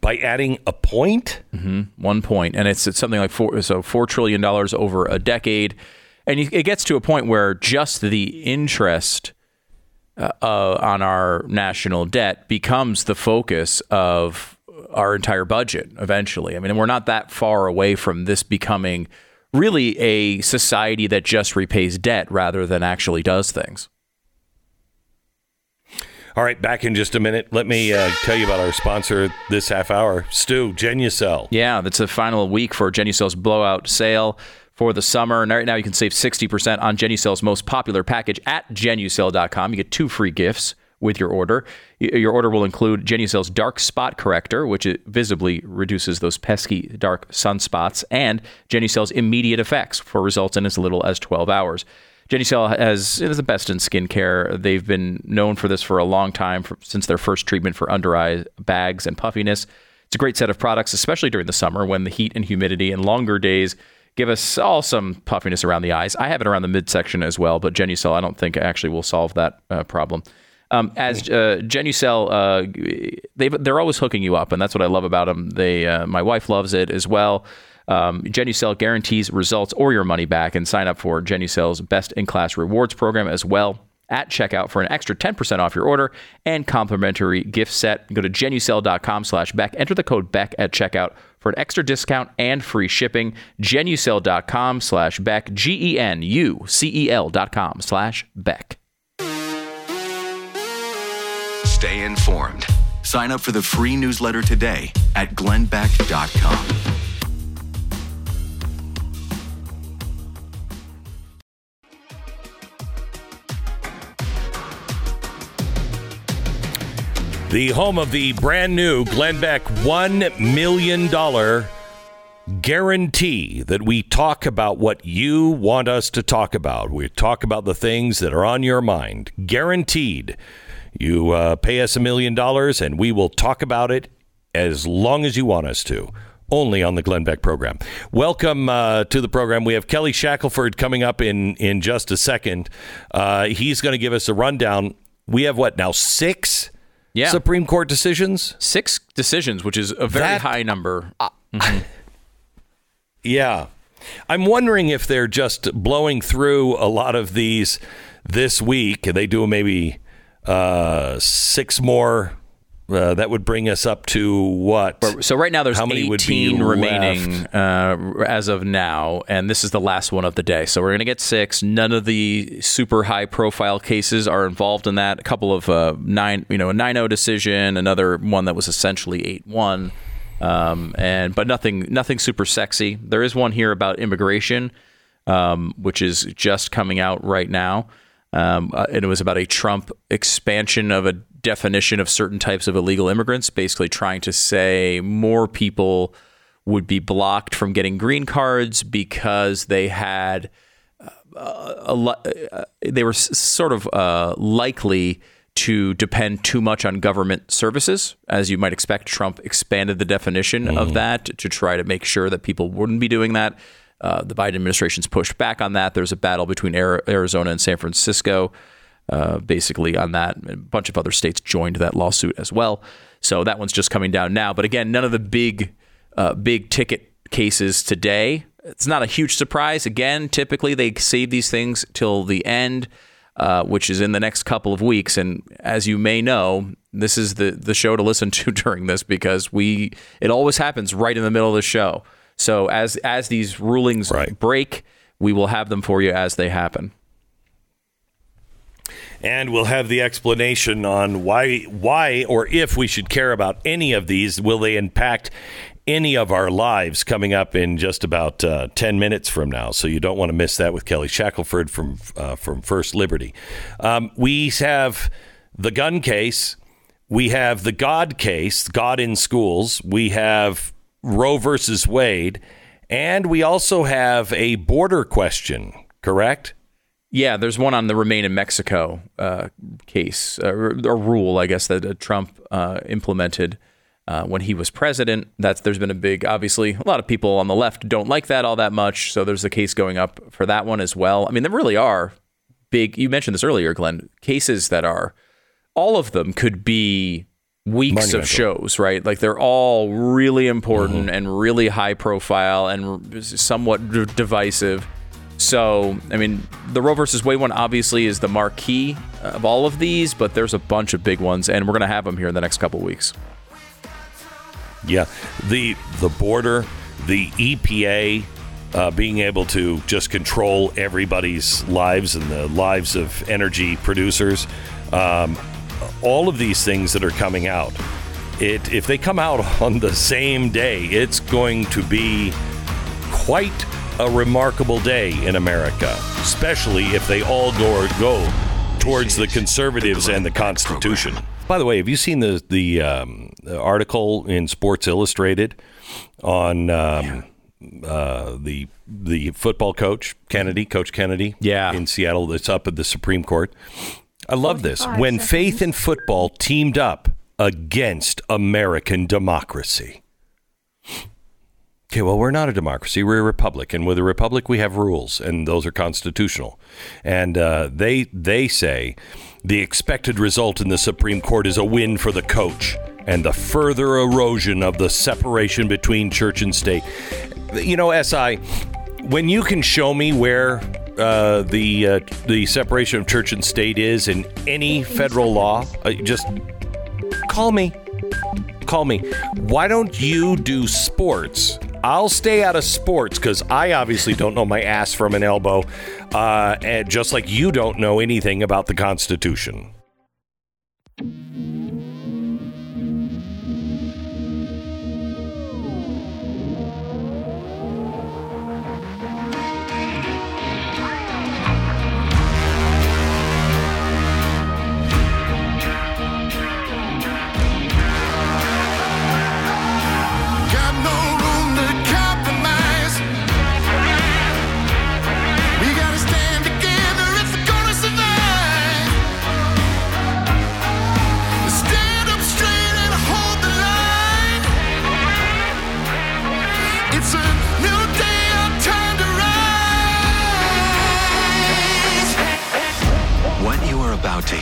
By adding a point? One point, and it's, it's something like four. So four trillion dollars over a decade, and it gets to a point where just the interest uh, uh, on our national debt becomes the focus of our entire budget eventually. I mean, we're not that far away from this becoming really a society that just repays debt rather than actually does things. All right, back in just a minute. Let me uh, tell you about our sponsor this half hour, Stu Genucel. Yeah, that's the final week for Genucel's blowout sale for the summer. And right now you can save 60% on Genucel's most popular package at genucel.com. You get two free gifts with your order. Your order will include Genucel's dark spot corrector, which visibly reduces those pesky dark sunspots, and Genucel's immediate effects for results in as little as 12 hours. Genucel has is the best in skincare. They've been known for this for a long time, for, since their first treatment for under eye bags and puffiness. It's a great set of products, especially during the summer when the heat and humidity and longer days give us all some puffiness around the eyes. I have it around the midsection as well, but Genucel I don't think actually will solve that uh, problem. Um, as uh, Genucel, uh, they they're always hooking you up, and that's what I love about them. They, uh, my wife loves it as well. Um, Genucel guarantees results or your money back, and sign up for Genucel's best in class rewards program as well at checkout for an extra 10% off your order and complimentary gift set. Go to genucel.com slash Beck. Enter the code Beck at checkout for an extra discount and free shipping. Genucel.com slash Beck. G-E-N-U-C-E-L dot com slash Beck. Stay informed. Sign up for the free newsletter today at glennbeck.com. The home of the brand new Glenn Beck $1 million guarantee that we talk about what you want us to talk about. We talk about the things that are on your mind. Guaranteed. You uh, pay us a million dollars and we will talk about it as long as you want us to. Only on the Glenn Beck program. Welcome uh, to the program. We have Kelly Shackelford coming up in, in just a second. Uh, he's going to give us a rundown. We have what now? Six Yeah. Supreme Court decisions? Six decisions, which is a very That- high number. [LAUGHS] Yeah. I'm wondering if they're just blowing through a lot of these this week. They do maybe uh, six more. Uh, that would bring us up to what? So right now there's How many would be 18 remaining uh, as of now, and this is the last one of the day. So we're going to get six. None of the super high profile cases are involved in that. A couple of uh, nine, you know, a 9-0 decision, another one that was essentially 8-1, um, and but nothing, nothing super sexy. There is one here about immigration, um, which is just coming out right now. Um, uh, and it was about a Trump expansion of a definition of certain types of illegal immigrants, basically trying to say more people would be blocked from getting green cards because they had uh, a, li- uh, they were sort of uh, likely to depend too much on government services. As you might expect, Trump expanded the definition of that to try to make sure that people wouldn't be doing that. Uh, the Biden administration's pushed back on that. There's a battle between Arizona and San Francisco, uh, basically on that. A bunch of other states joined that lawsuit as well. So that one's just coming down now. But again, none of the big, uh, big ticket cases today. It's not a huge surprise. Again, typically they save these things till the end, uh, which is in the next couple of weeks. And as you may know, this is the the show to listen [LAUGHS] to during this because we it always happens right in the middle of the show. So as as these rulings Right. break, we will have them for you as they happen. And we'll have the explanation on why, why, or if we should care about any of these. Will they impact any of our lives? Coming up in just about uh, ten minutes from now, so you don't want to miss that with Kelly Shackelford from uh, from First Liberty. Um, we have the gun case. We have the God case, God in schools. We have Roe versus Wade, and we also have a border question. Correct? Yeah, there's one on the Remain in Mexico uh, case, uh, or or rule, I guess, that uh, Trump uh, implemented uh, when he was president. That's there's been a big, obviously, a lot of people on the left don't like that all that much. So there's a case going up for that one as well. I mean, there really are big. You mentioned this earlier, Glenn. Cases that are all of them could be weeks of shows, right? Like they're all really important and really high profile and somewhat d- divisive. So, I mean, the Roe versus Wade one obviously is the marquee of all of these, but there's a bunch of big ones, and we're going to have them here in the next couple weeks. Yeah, the the border, the EPA uh, being able to just control everybody's lives and the lives of energy producers, um, all of these things that are coming out. It if they come out [LAUGHS] on the same day, it's going to be quite a remarkable day in America, especially if they all go go towards the conservatives and the Constitution. By the way, have you seen the the, um, the article in Sports Illustrated on um, uh, the the football coach Kennedy, Coach Kennedy, Yeah. in Seattle? That's up at the Supreme Court. I love this. When faith and football teamed up against American democracy. Okay, well, we're not a democracy. We're a republic, and with a republic, we have rules, and those are constitutional. And uh, they they say the expected result in the Supreme Court is a win for the coach and the further erosion of the separation between church and state. You know, Si, when you can show me where uh, the uh, the separation of church and state is in any federal law, uh, just call me. Call me. Why don't you do sports? I'll stay out of sports because I obviously don't know my ass from an elbow, uh, and just like you don't know anything about the Constitution.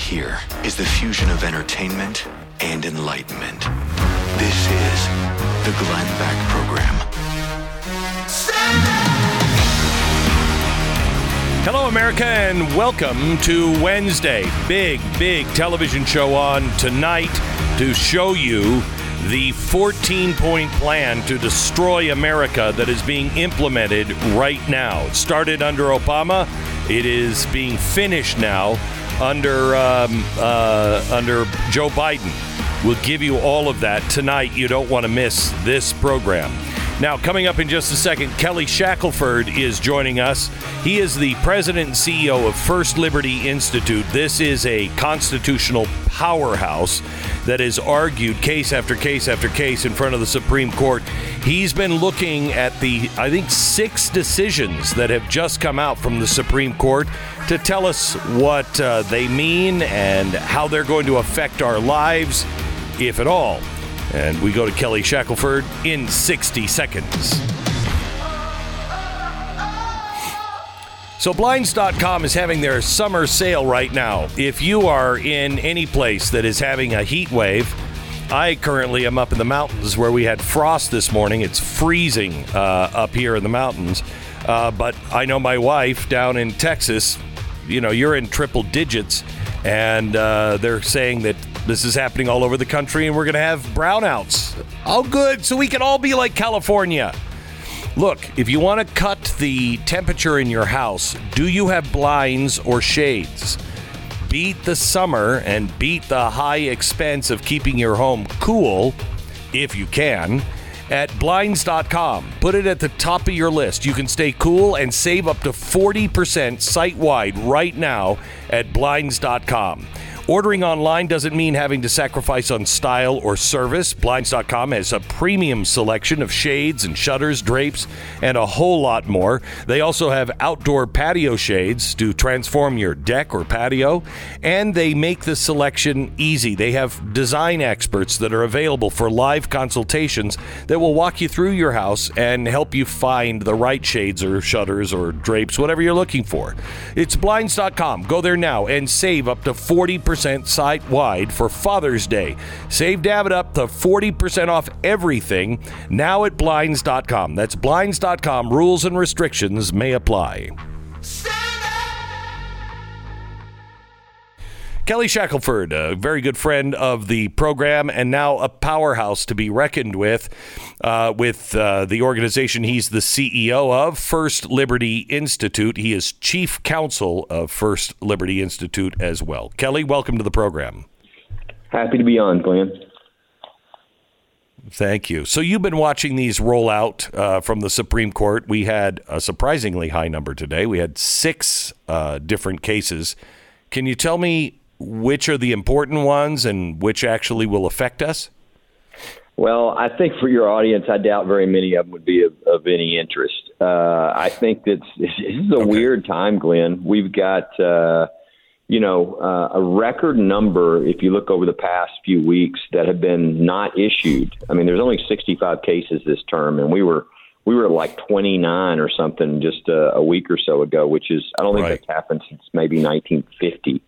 Hear is the fusion of entertainment and enlightenment. This is the Glenn Beck Program. Hello, America, and welcome to Wednesday. Big, big television show on tonight to show you the 14 point plan to destroy America that is being implemented right now. It started under Obama, it is being finished now under, um, uh, under Joe Biden. We'll give you all of that tonight. You don't want to miss this program. Now, coming up in just a second, Kelly Shackelford is joining us. He is the president and CEO of First Liberty Institute. This is a constitutional powerhouse that has argued case after case after case in front of the Supreme Court. He's been looking at the, I think, six decisions that have just come out from the Supreme Court to tell us what uh, they mean and how they're going to affect our lives, if at all. And we go to Kelly Shackelford in 60 seconds. So, Blinds.com is having their summer sale right now. If you are in any place that is having a heat wave, I currently am up in the mountains where we had frost this morning. It's freezing uh, up here in the mountains. Uh, but I know my wife down in Texas, you know, you're in triple digits, and uh, they're saying that this is happening all over the country and we're going to have brownouts. All good. So we can all be like California. Look, if you want to cut the temperature in your house, do you have blinds or shades? Beat the summer and beat the high expense of keeping your home cool, if you can, at blinds.com. Put it at the top of your list. You can stay cool and save up to 40% site wide right now at blinds.com. Ordering online doesn't mean having to sacrifice on style or service. Blinds.com has a premium selection of shades and shutters, drapes, and a whole lot more. They also have outdoor patio shades to transform your deck or patio, and they make the selection easy. They have design experts that are available for live consultations that will walk you through your house and help you find the right shades or shutters or drapes, whatever you're looking for. It's blinds.com. Go there now and save up to 40% site wide for Father's Day. Save David up to 40% off everything now at blinds.com. That's blinds.com. Rules and restrictions may apply. Kelly Shackelford, a very good friend of the program and now a powerhouse to be reckoned with, uh, with uh, the organization he's the CEO of, First Liberty Institute. He is chief counsel of First Liberty Institute as well. Kelly, welcome to the program. Happy to be on, Glenn. Thank you. So you've been watching these roll out uh, from the Supreme Court. We had a surprisingly high number today. We had six uh, different cases. Can you tell me which are the important ones and which actually will affect us? Well, I think for your audience, I doubt very many of them would be of, of any interest. Uh, I think that this is a weird time, Glenn. We've got, uh, you know, uh, a record number, if you look over the past few weeks, that have been not issued. I mean, there's only 65 cases this term, and we were we were at like 29 or something just a, a week or so ago, which is I don't think Right. that's happened since maybe 1950.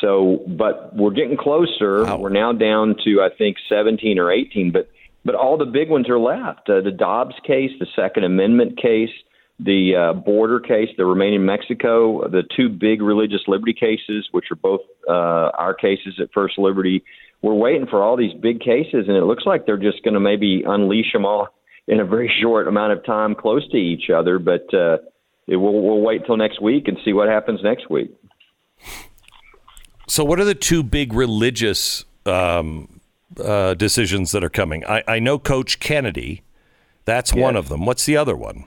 So, but we're getting closer. Wow. We're now down to I think 17 or 18, but but all the big ones are left. Uh, the Dobbs case, the Second Amendment case, the uh, border case, the remain in Mexico, the two big religious liberty cases, which are both uh, our cases at First Liberty. We're waiting for all these big cases, and it looks like they're just going to maybe unleash them all [LAUGHS] in a very short amount of time, close to each other. But uh, it, we'll, we'll wait till next week and see what happens next week. So, what are the two big religious um, uh, decisions that are coming? I, I know Coach Kennedy. That's one of them. What's the other one?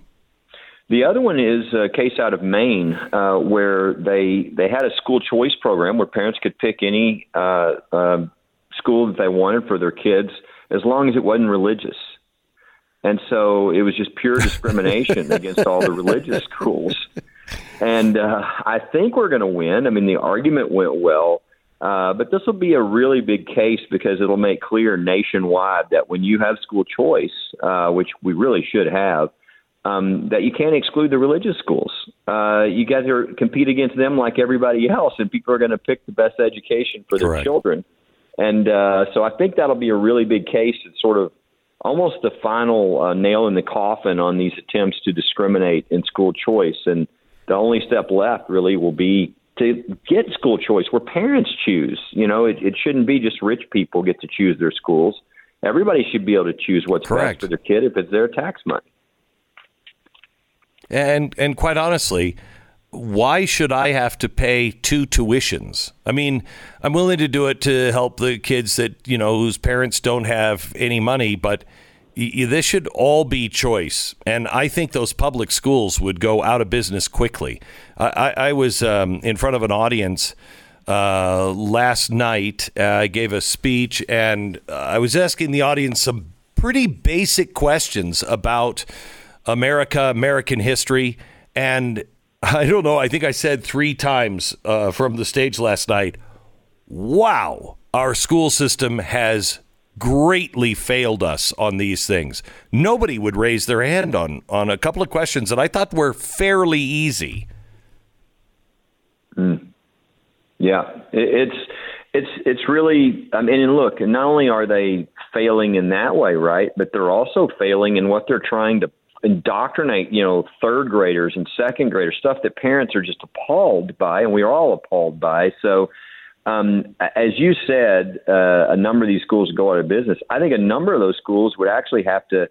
The other one is a case out of Maine uh, where they they had a school choice program where parents could pick any uh, uh, school that they wanted for their kids as long as it wasn't religious. And so it was just pure [LAUGHS] discrimination against all the religious schools. And uh, I think we're going to win. I mean, the argument went well. Uh, but this will be a really big case because it'll make clear nationwide that when you have school choice, uh, which we really should have, um, that you can't exclude the religious schools. Uh, you guys are compete against them like everybody else, and people are going to pick the best education for their Correct. children. And uh, so I think that'll be a really big case. It's sort of almost the final uh, nail in the coffin on these attempts to discriminate in school choice. And the only step left really will be to get school choice where parents choose. You know, it, it shouldn't be just rich people get to choose their schools. Everybody should be able to choose what's Correct. best for their kid if it's their tax money. And and quite honestly, why should I have to pay two tuitions? I mean, I'm willing to do it to help the kids that you know whose parents don't have any money, but this should all be choice. And I think those public schools would go out of business quickly. I, I, was um, in front of an audience uh, last night. Uh, I gave a speech, and uh, I was asking the audience some pretty basic questions about America, American history, and [LAUGHS] I don't know. I think I said three times uh, from the stage last night. Wow, our school system has greatly failed us on these things. Nobody would raise their hand on on a couple of questions that I thought were fairly easy. Mm. Yeah, it, it's it's it's really. I mean, and look, not only are they failing in that way, right, but they're also failing in what they're trying to indoctrinate. You know, third graders and second graders, stuff that parents are just appalled by, and we are all appalled by. So. Um, as you said, uh, a number of these schools go out of business. I think a number of those schools would actually have to,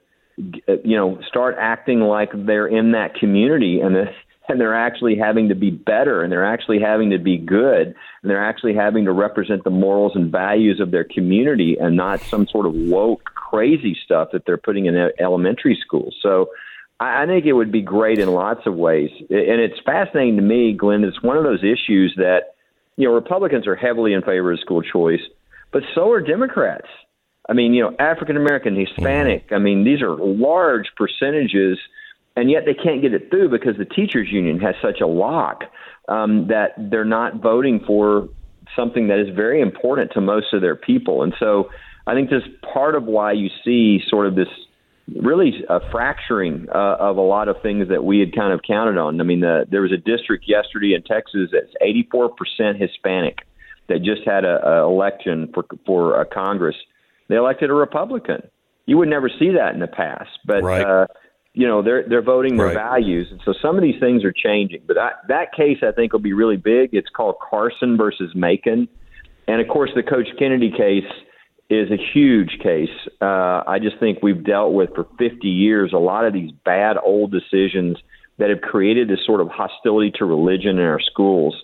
uh, you know, start acting like they're in that community and [LAUGHS] and they're actually having to be better and they're actually having to be good and they're actually having to represent the morals and values of their community and not some sort of woke crazy stuff that they're putting in elementary schools. So I, I think it would be great in lots of ways. And it's fascinating to me, Glenn, it's one of those issues that, you know, Republicans are heavily in favor of school choice, but so are Democrats. I mean, you know, African American, Hispanic. I mean, these are large percentages, and yet they can't get it through because the teachers union has such a lock um, that they're not voting for something that is very important to most of their people. And so, I think this is part of why you see sort of this really a fracturing uh, of a lot of things that we had kind of counted on. I mean, the, there was a district yesterday in Texas that's 84% Hispanic that just had a, a election for for a Congress. They elected a Republican. You would never see that in the past, but Right. uh, you know they're they're voting their Right. values, and so some of these things are changing. But that that case I think will be really big. It's called Carson versus Makin, and of course the Coach Kennedy case is a huge case. Uh, I just think we've dealt with for 50 years a lot of these bad old decisions that have created this sort of hostility to religion in our schools.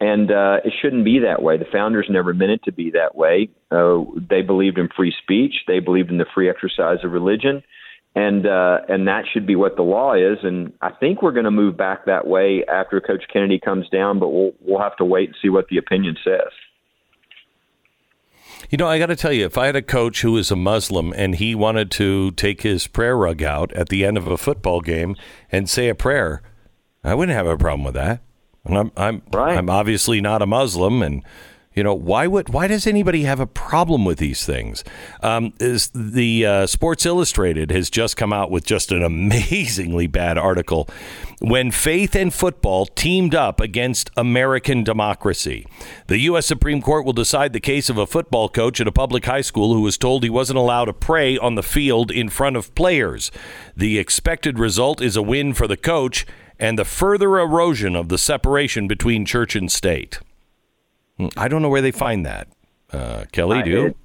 And uh, it shouldn't be that way. The founders never meant it to be that way. Uh, they believed in free speech. They believed in the free exercise of religion, and uh, and that should be what the law is. And I think we're going to move back that way after Coach Kennedy comes down. But we'll we'll have to wait and see what the opinion says. You know, I got to tell you, if I had a coach who was a Muslim and he wanted to take his prayer rug out at the end of a football game and say a prayer, I wouldn't have a problem with that. And I'm I'm Right. I'm obviously not a Muslim, and You know why would why does anybody have a problem with these things? Um, is the uh, Sports Illustrated has just come out with just an [LAUGHS] amazingly bad article when faith and football teamed up against American democracy. The U.S. Supreme Court will decide the case of a football coach at a public high school who was told he wasn't allowed to pray on the field in front of players. The expected result is a win for the coach and the further erosion of the separation between church and state. I don't know where they find that. Uh, Kelly, do you? It-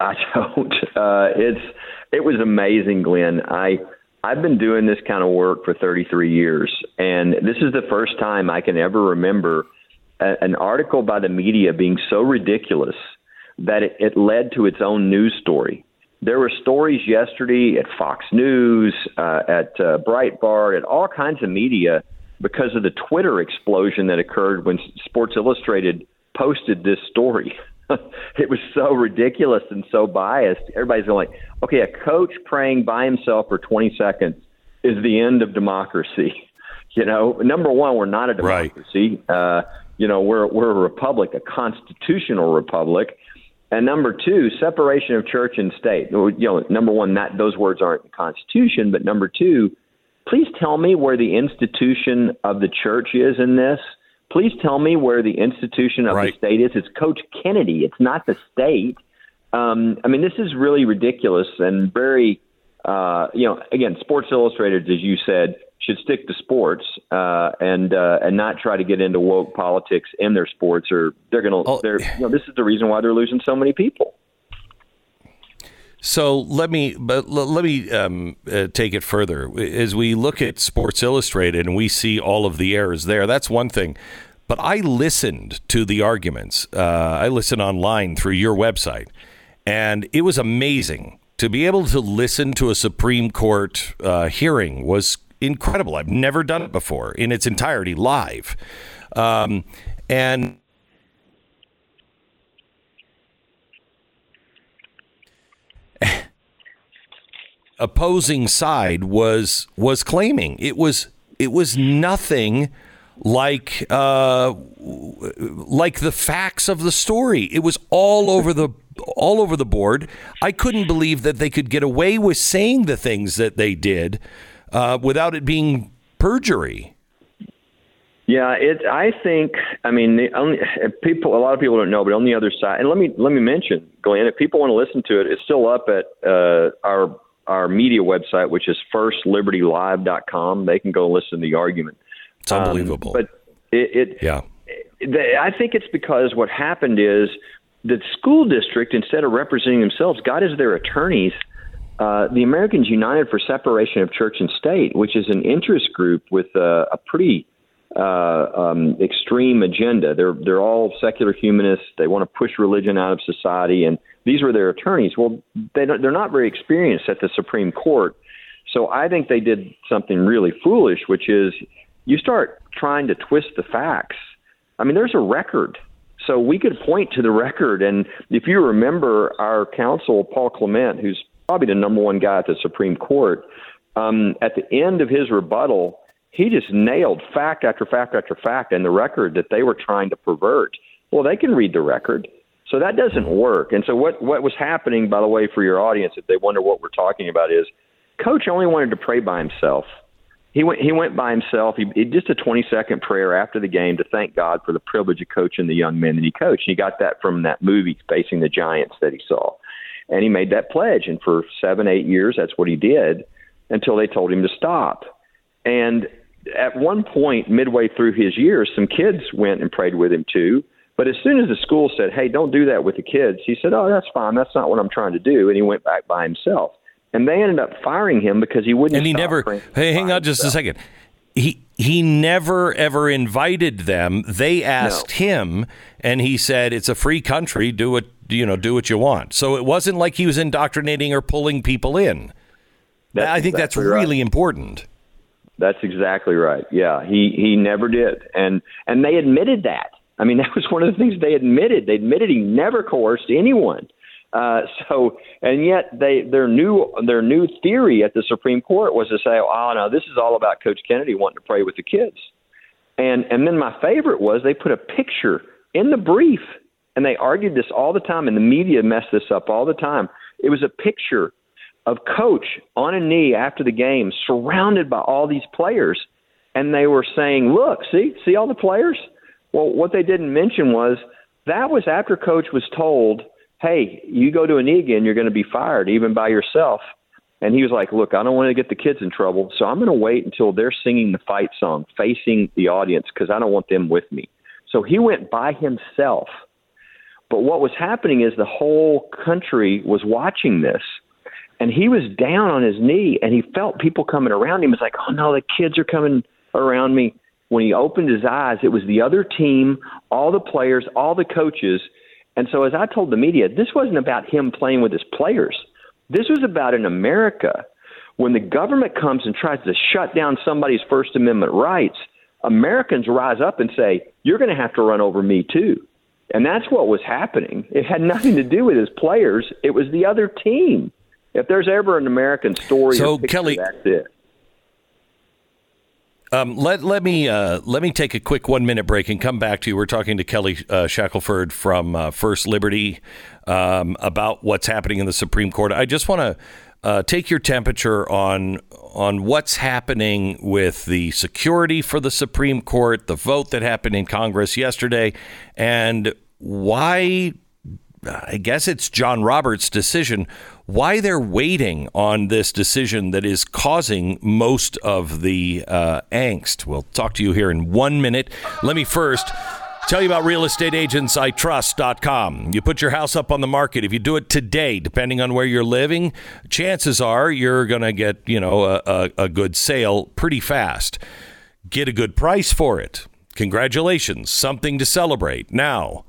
I don't. Uh, it's it was amazing, Glenn. I I've been doing this kind of work for 33 years, and this is the first time I can ever remember a, an article by the media being so ridiculous that it, it led to its own news story. There were stories yesterday at Fox News, uh, at uh, Breitbart, at all kinds of media because of the Twitter explosion that occurred when Sports Illustrated posted this story. [LAUGHS] it was so ridiculous and so biased. Everybody's going like, okay, a coach praying by himself for 20 seconds is the end of democracy. [LAUGHS] You know, number one, we're not a Right. democracy. Uh, you know, we're we're a republic, a constitutional republic. And number two, separation of church and state. You know, number one, that those words aren't in the Constitution, but number two, please tell me where the institution of the church is in this. Please tell me where the institution of Right. the state is. It's Coach Kennedy. It's not the state. Um, I mean, this is really ridiculous and very, uh, you know, again, Sports Illustrated, as you said, should stick to sports uh, and uh, and not try to get into woke politics in their sports, or they're going to. Oh. They're, [SIGHS] you know, this is the reason why they're losing so many people. So let me, but let me um, uh, take it further. As we look at Sports Illustrated and we see all of the errors there, that's one thing. But I listened to the arguments. Uh, I listened online through your website, and it was amazing to be able to listen to a Supreme Court uh, hearing. Was incredible. I've never done it before in its entirety live, um, and opposing side was was claiming. It was it was nothing like uh, like the facts of the story. It was all over the all over the board. I couldn't believe that they could get away with saying the things that they did uh, without it being perjury. Yeah, it. I think. I mean, the only people. A lot of people don't know, but on the other side, and let me let me mention, Glenn. If people want to listen to it, it's still up at uh, our our media website, which is firstlibertylive.com. They can go listen to the argument. It's unbelievable. Um, but it, it yeah. I think it's because what happened is the school district, instead of representing themselves, got as their attorneys uh, the Americans United for Separation of Church and State, which is an interest group with uh, a pretty uh, um, extreme agenda. They're they're all secular humanists. They want to push religion out of society, and these were their attorneys. Well, they they're not very experienced at the Supreme Court, so I think they did something really foolish, which is you start trying to twist the facts. I mean, there's a record. So we could point to the record. And if you remember our counsel, Paul Clement, who's probably the number one guy at the Supreme Court, um, at the end of his rebuttal, he just nailed fact after fact after fact in the record that they were trying to pervert. Well, they can read the record. So that doesn't work. And so what, what was happening, by the way, for your audience, if they wonder what we're talking about, is Coach only wanted to pray by himself. He went. He went by himself. He, he just a twenty second prayer after the game to thank God for the privilege of coaching the young men that he coached. He got that from that movie Facing the Giants that he saw, and he made that pledge. And for seven, eight years, that's what he did until they told him to stop. And at one point, midway through his years, some kids went and prayed with him too. But as soon as the school said, "Hey, don't do that with the kids," he said, "Oh, that's fine. That's not what I'm trying to do," and he went back by himself. And they ended up firing him because he wouldn't. and he never hey hang on just a second he he never ever invited them they asked him and he said it's a free country do what you know do what you want so it wasn't like he was indoctrinating or pulling people in That's i think that's exactly right. really important That's exactly right. Yeah, he he never did, and and they admitted that. I mean, [LAUGHS] that was one of the things they admitted. They admitted he never coerced anyone. Uh, so, and yet they their new their new theory at the Supreme Court was to say, "Oh no, this is all about Coach Kennedy wanting to pray with the kids." And and then my favorite was they put a picture in the brief and they argued this all the time, and the media messed this up all the time. It was a picture of coach on a knee after the game, surrounded by all these players, and they were saying, "Look, see, see all the players." Well, what they didn't mention was that was after coach was told, "Hey, you go to a knee again, you're going to be fired, even by yourself." And he was like, "Look, I don't want to get the kids in trouble, so I'm going to wait until they're singing the fight song, facing the audience, because I don't want them with me." So he went by himself. But what was happening is the whole country was watching this and he was down on his knee and he felt people coming around him. He was like, oh no, the kids are coming around me. When he opened his eyes, it was the other team, all the players, all the coaches. And so, as I told the media, this wasn't about him playing with his players. This was about in America. When the government comes and tries to shut down somebody's First Amendment rights, Americans rise up and say, You're going to have to run over me too. And that's what was happening. It had nothing to do with his players, it was the other team. If there's ever an American story, So, picture, Kelly- that's it. Um, let let me uh, let me take a quick one minute break and come back to you. We're talking to Kelly uh, Shackelford from uh, First Liberty um, about what's happening in the Supreme Court. I just want to uh, take your temperature on on what's happening with the security for the Supreme Court, the vote that happened in Congress yesterday, and why I guess it's John Roberts' decision. Why they're waiting on this decision that is causing most of the uh, angst. We'll talk to you here in one minute. Let me first tell you about realestateagentsitrust.com. You put your house up on the market. If you do it today, depending on where you're living, chances are you're going to get you know a, a, a good sale pretty fast. Get a good price for it. Congratulations, something to celebrate. Now,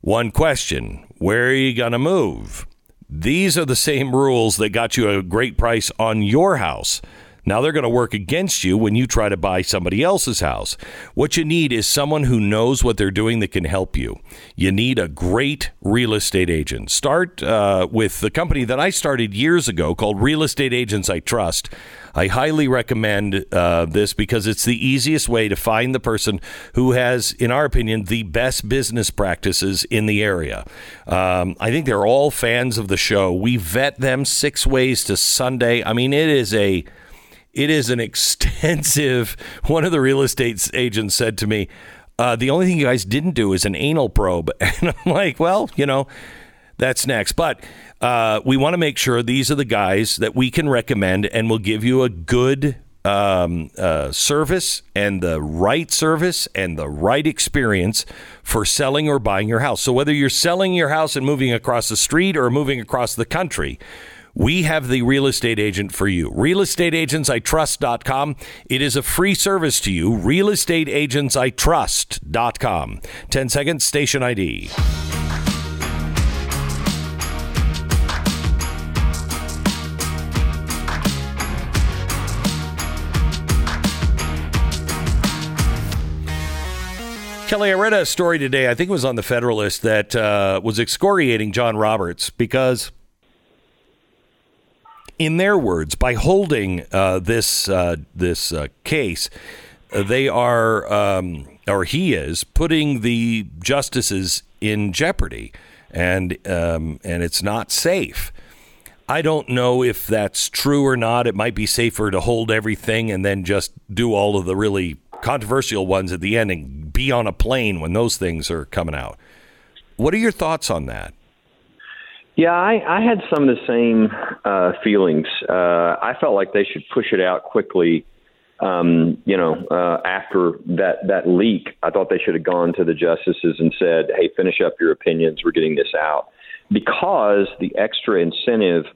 one question Where are you going to move? These are the same rules that got you a great price on your house. Now they're going to work against you when you try to buy somebody else's house. What you need is someone who knows what they're doing that can help you. You need a great real estate agent. Start uh, with the company that I started years ago called Real Estate Agents I Trust. I highly recommend uh, this because it's the easiest way to find the person who has, in our opinion, the best business practices in the area. Um, I think they're all fans of the show. We vet them six ways to Sunday. I mean, it is a it is an [LAUGHS] extensive. One of the real estate agents said to me, uh, "The only thing you guys didn't do is an anal probe," [LAUGHS] and I'm like, "Well, you know." That's next. But uh, we want to make sure these are the guys that we can recommend and will give you a good um, uh, service and the right service and the right experience for selling or buying your house. So whether you're selling your house and moving across the street or moving across the country, we have the real estate agent for you. Realestateagentsitrust.com. It is a free service to you. Realestateagentsitrust.com. 10 seconds, station ID. Kelly, I read a story today, I think it was on the Federalist, that uh, was excoriating John Roberts because, in their words, by holding uh, this uh, this uh, case, uh, they are, um, or he is, putting the justices in jeopardy, and um, and it's not safe. I don't know if that's true or not. It might be safer to hold everything and then just do all of the really controversial ones at the end and be on a plane when those things are coming out. What are your thoughts on that? Yeah, I, I had some of the same uh, feelings. Uh, I felt like they should push it out quickly. Um, you know, uh, after that that leak, I thought they should have gone to the justices and said, "Hey, finish up your opinions. We're getting this out," because the extra incentive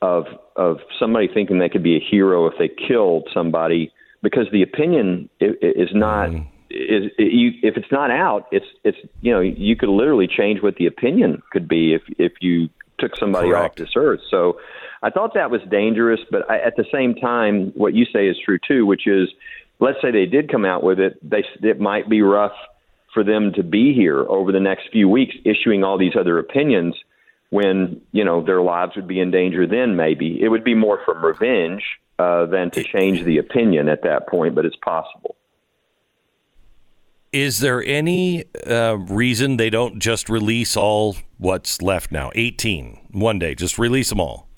of of somebody thinking they could be a hero if they killed somebody, because the opinion is, is not. Is you, if it's not out, it's it's you know you could literally change what the opinion could be if if you took somebody Correct. off this earth. So I thought that was dangerous, but I, at the same time, what you say is true too, which is, let's say they did come out with it, they it might be rough for them to be here over the next few weeks, issuing all these other opinions when you know their lives would be in danger. Then maybe it would be more from revenge uh, than to change the opinion at that point, but it's possible. Is there any uh, reason they don't just release all what's left now? 18, one day, just release them all.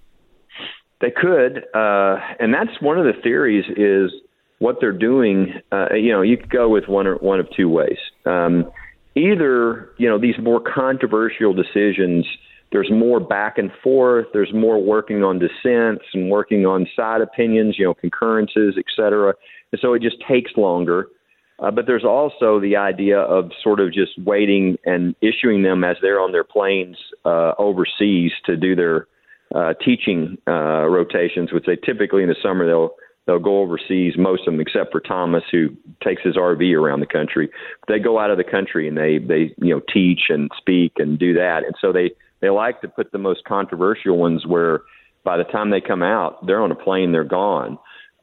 They could, uh, and that's one of the theories. Is what they're doing. Uh, you know, you could go with one or one of two ways. Um, either you know these more controversial decisions. There's more back and forth. There's more working on dissents and working on side opinions. You know, concurrences, et cetera. And so it just takes longer. Uh, but there's also the idea of sort of just waiting and issuing them as they're on their planes uh, overseas to do their uh, teaching uh, rotations, which they typically in the summer they'll they'll go overseas. Most of them, except for Thomas, who takes his RV around the country. They go out of the country and they they you know teach and speak and do that. And so they they like to put the most controversial ones where by the time they come out, they're on a plane, they're gone.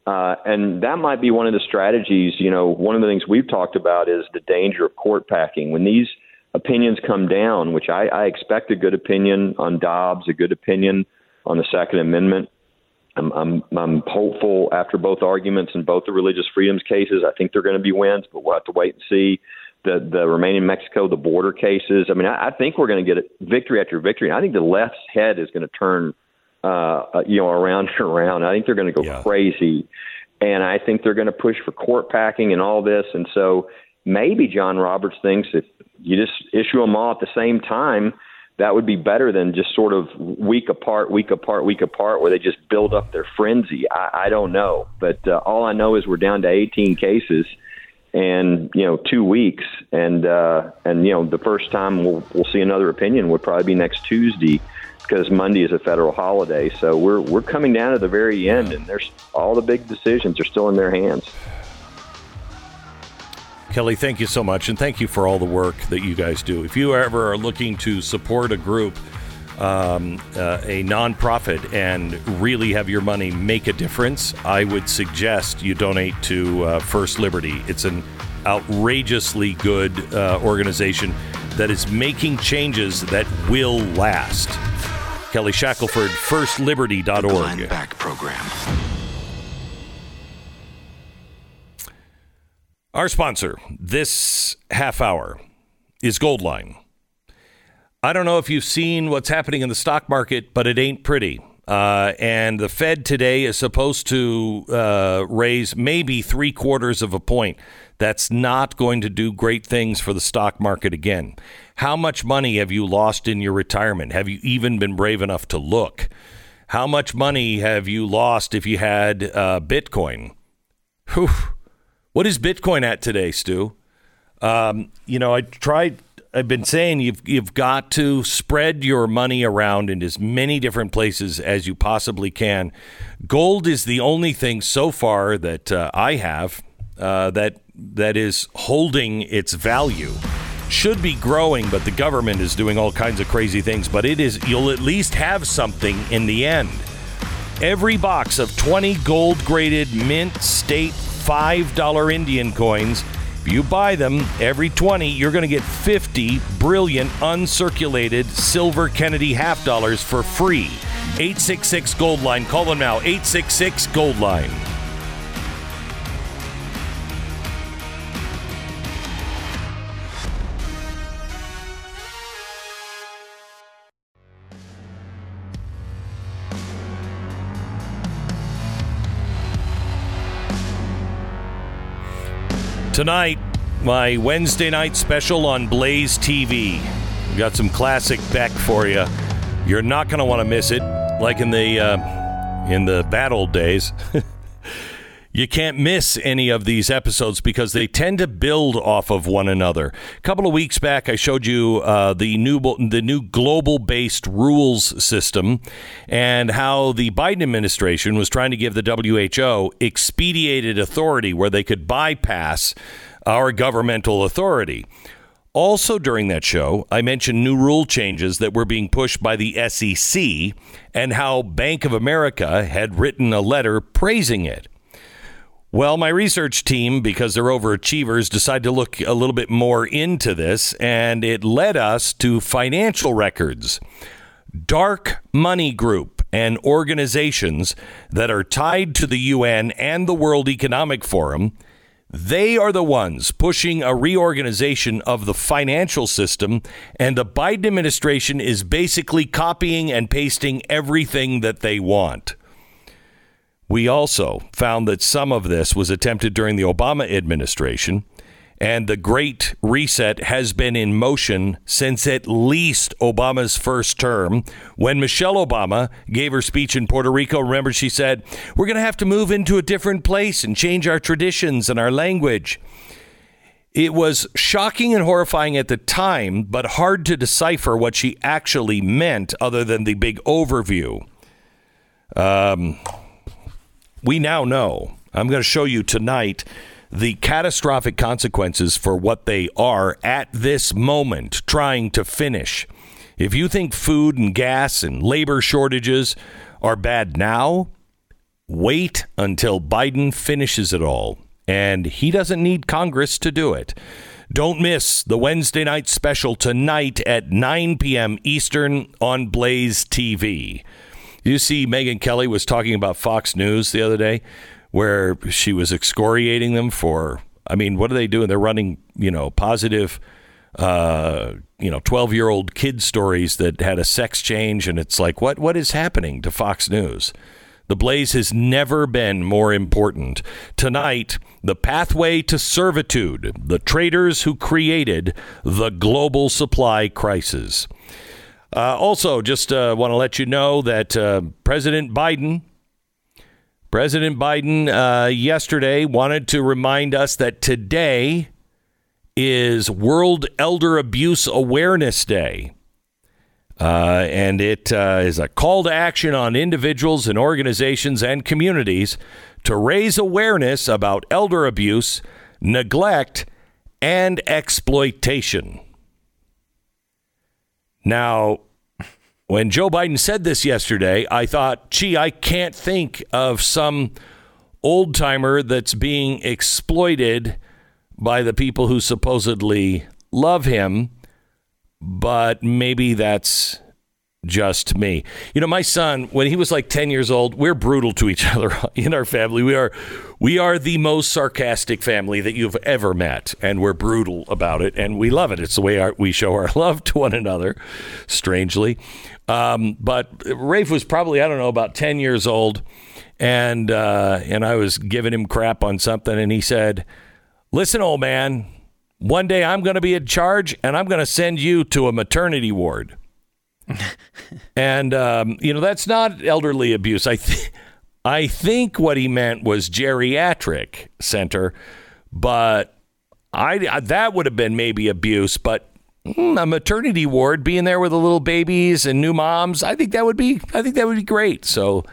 Uh, and that might be one of the strategies. You know, one of the things we've talked about is the danger of court packing. When these opinions come down, which I, I expect a good opinion on Dobbs, a good opinion on the Second Amendment. I'm, I'm, I'm hopeful after both arguments in both the religious freedoms cases. I think they're going to be wins, but we'll have to wait and see. The the remaining Mexico, the border cases. I mean, I, I think we're going to get victory after victory. And I think the left's head is going to turn uh, you know, around and around. I think they're going to go Yeah. crazy, and I think they're going to push for court packing and all this. And so maybe John Roberts thinks if you just issue them all at the same time, that would be better than just sort of week apart, week apart, week apart, where they just build up their frenzy. I, I don't know, but uh, all I know is we're down to 18 cases. And you know, two weeks, and uh, and you know, the first time we'll we'll see another opinion would probably be next Tuesday, because Monday is a federal holiday. So we're we're coming down to the very end, and there's all the big decisions are still in their hands. Kelly, thank you so much, and thank you for all the work that you guys do. If you ever are looking to support a group, um, uh, a nonprofit, and really have your money make a difference, I would suggest you donate to uh, First Liberty. It's an outrageously good uh, organization that is making changes that will last. Kelly Shackelford, firstliberty.org. Beck Program. Our sponsor this half hour is Goldline. I don't know if you've seen what's happening in the stock market, but it ain't pretty. Uh, and the Fed today is supposed to uh, raise maybe three quarters of a point. That's not going to do great things for the stock market again. How much money have you lost in your retirement? Have you even been brave enough to look? How much money have you lost if you had uh, Bitcoin? Whew. What is Bitcoin at today, Stu? Um, you know, I tried. I've been saying you've you've got to spread your money around in as many different places as you possibly can. Gold is the only thing so far that uh, I have uh, that that is holding its value. Should be growing, but the government is doing all kinds of crazy things. But it is you'll at least have something in the end. Every box of 20 gold graded mint state $5 Indian coins. If you buy them, every 20, you're going to get 50 brilliant uncirculated silver Kennedy half dollars for free. 866 Gold Line. Call them now. 866 Gold Line. Tonight, my Wednesday night special on Blaze TV. We got some classic Beck for you. You're not going to want to miss it, like in the uh, in the bad old days. [LAUGHS] you can't miss any of these episodes because they tend to build off of one another. A couple of weeks back, I showed you uh, the new the new global based rules system and how the Biden administration was trying to give the WHO expedited authority where they could bypass our governmental authority. Also, during that show, I mentioned new rule changes that were being pushed by the SEC and how Bank of America had written a letter praising it. Well, my research team, because they're overachievers, decided to look a little bit more into this, and it led us to financial records. Dark Money Group and organizations that are tied to the UN and the World Economic Forum. They are the ones pushing a reorganization of the financial system, and the Biden administration is basically copying and pasting everything that they want. We also found that some of this was attempted during the Obama administration, and the Great Reset has been in motion since at least Obama's first term. When Michelle Obama gave her speech in Puerto Rico, remember she said, We're going to have to move into a different place and change our traditions and our language. It was shocking and horrifying at the time, but hard to decipher what she actually meant other than the big overview. Um, we now know. I'm going to show you tonight the catastrophic consequences for what they are at this moment trying to finish. If you think food and gas and labor shortages are bad now, wait until Biden finishes it all. And he doesn't need Congress to do it. Don't miss the Wednesday night special tonight at 9 p.m. Eastern on Blaze TV. You see, Megyn Kelly was talking about Fox News the other day, where she was excoriating them for. I mean, what are they doing? They're running, you know, positive, uh, you know, twelve-year-old kid stories that had a sex change, and it's like, what what is happening to Fox News? The Blaze has never been more important. Tonight, the pathway to servitude, the traders who created the global supply crisis. Uh, also, just uh, want to let you know that uh, President Biden, President Biden, uh, yesterday wanted to remind us that today is World Elder Abuse Awareness Day. Uh, and it uh, is a call to action on individuals and organizations and communities to raise awareness about elder abuse, neglect, and exploitation. Now, when Joe Biden said this yesterday, I thought, gee, I can't think of some old timer that's being exploited by the people who supposedly love him, but maybe that's just me. You know, my son, when he was like 10 years old, we're brutal to each [LAUGHS] other in our family. We are we are the most sarcastic family that you've ever met, and we're brutal about it, and we love it. It's the way our, we show our [LAUGHS] love to one another, strangely. Um, but Raphe was probably, I don't know, about 10 years old, and uh, and I was giving him crap on something, and he said, Listen, old man, one day I'm going to be in charge, and I'm going to send you to a maternity ward and um, you know that's not elderly abuse. I th- I think what he meant was geriatric center, but I that would have been maybe abuse. But mm, a maternity ward, being there with the little babies and new moms, I think that would be I think that would be great. So.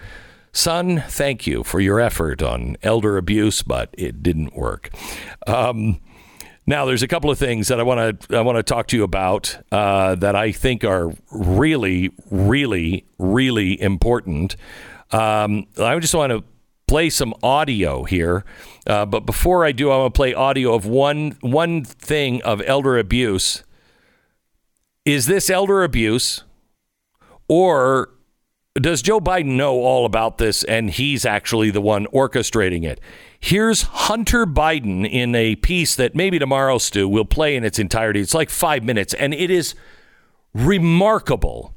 Son, thank you for your effort on elder abuse, but it didn't work. Um, now, there's a couple of things that I want to I want to talk to you about uh, that I think are really, really, really important. Um, I just want to play some audio here, uh, but before I do, I want to play audio of one one thing of elder abuse. Is this elder abuse, or does Joe Biden know all about this and he's actually the one orchestrating it? Here's Hunter Biden in a piece that maybe tomorrow, Stu, will play in its entirety. It's like five minutes, and it is remarkable.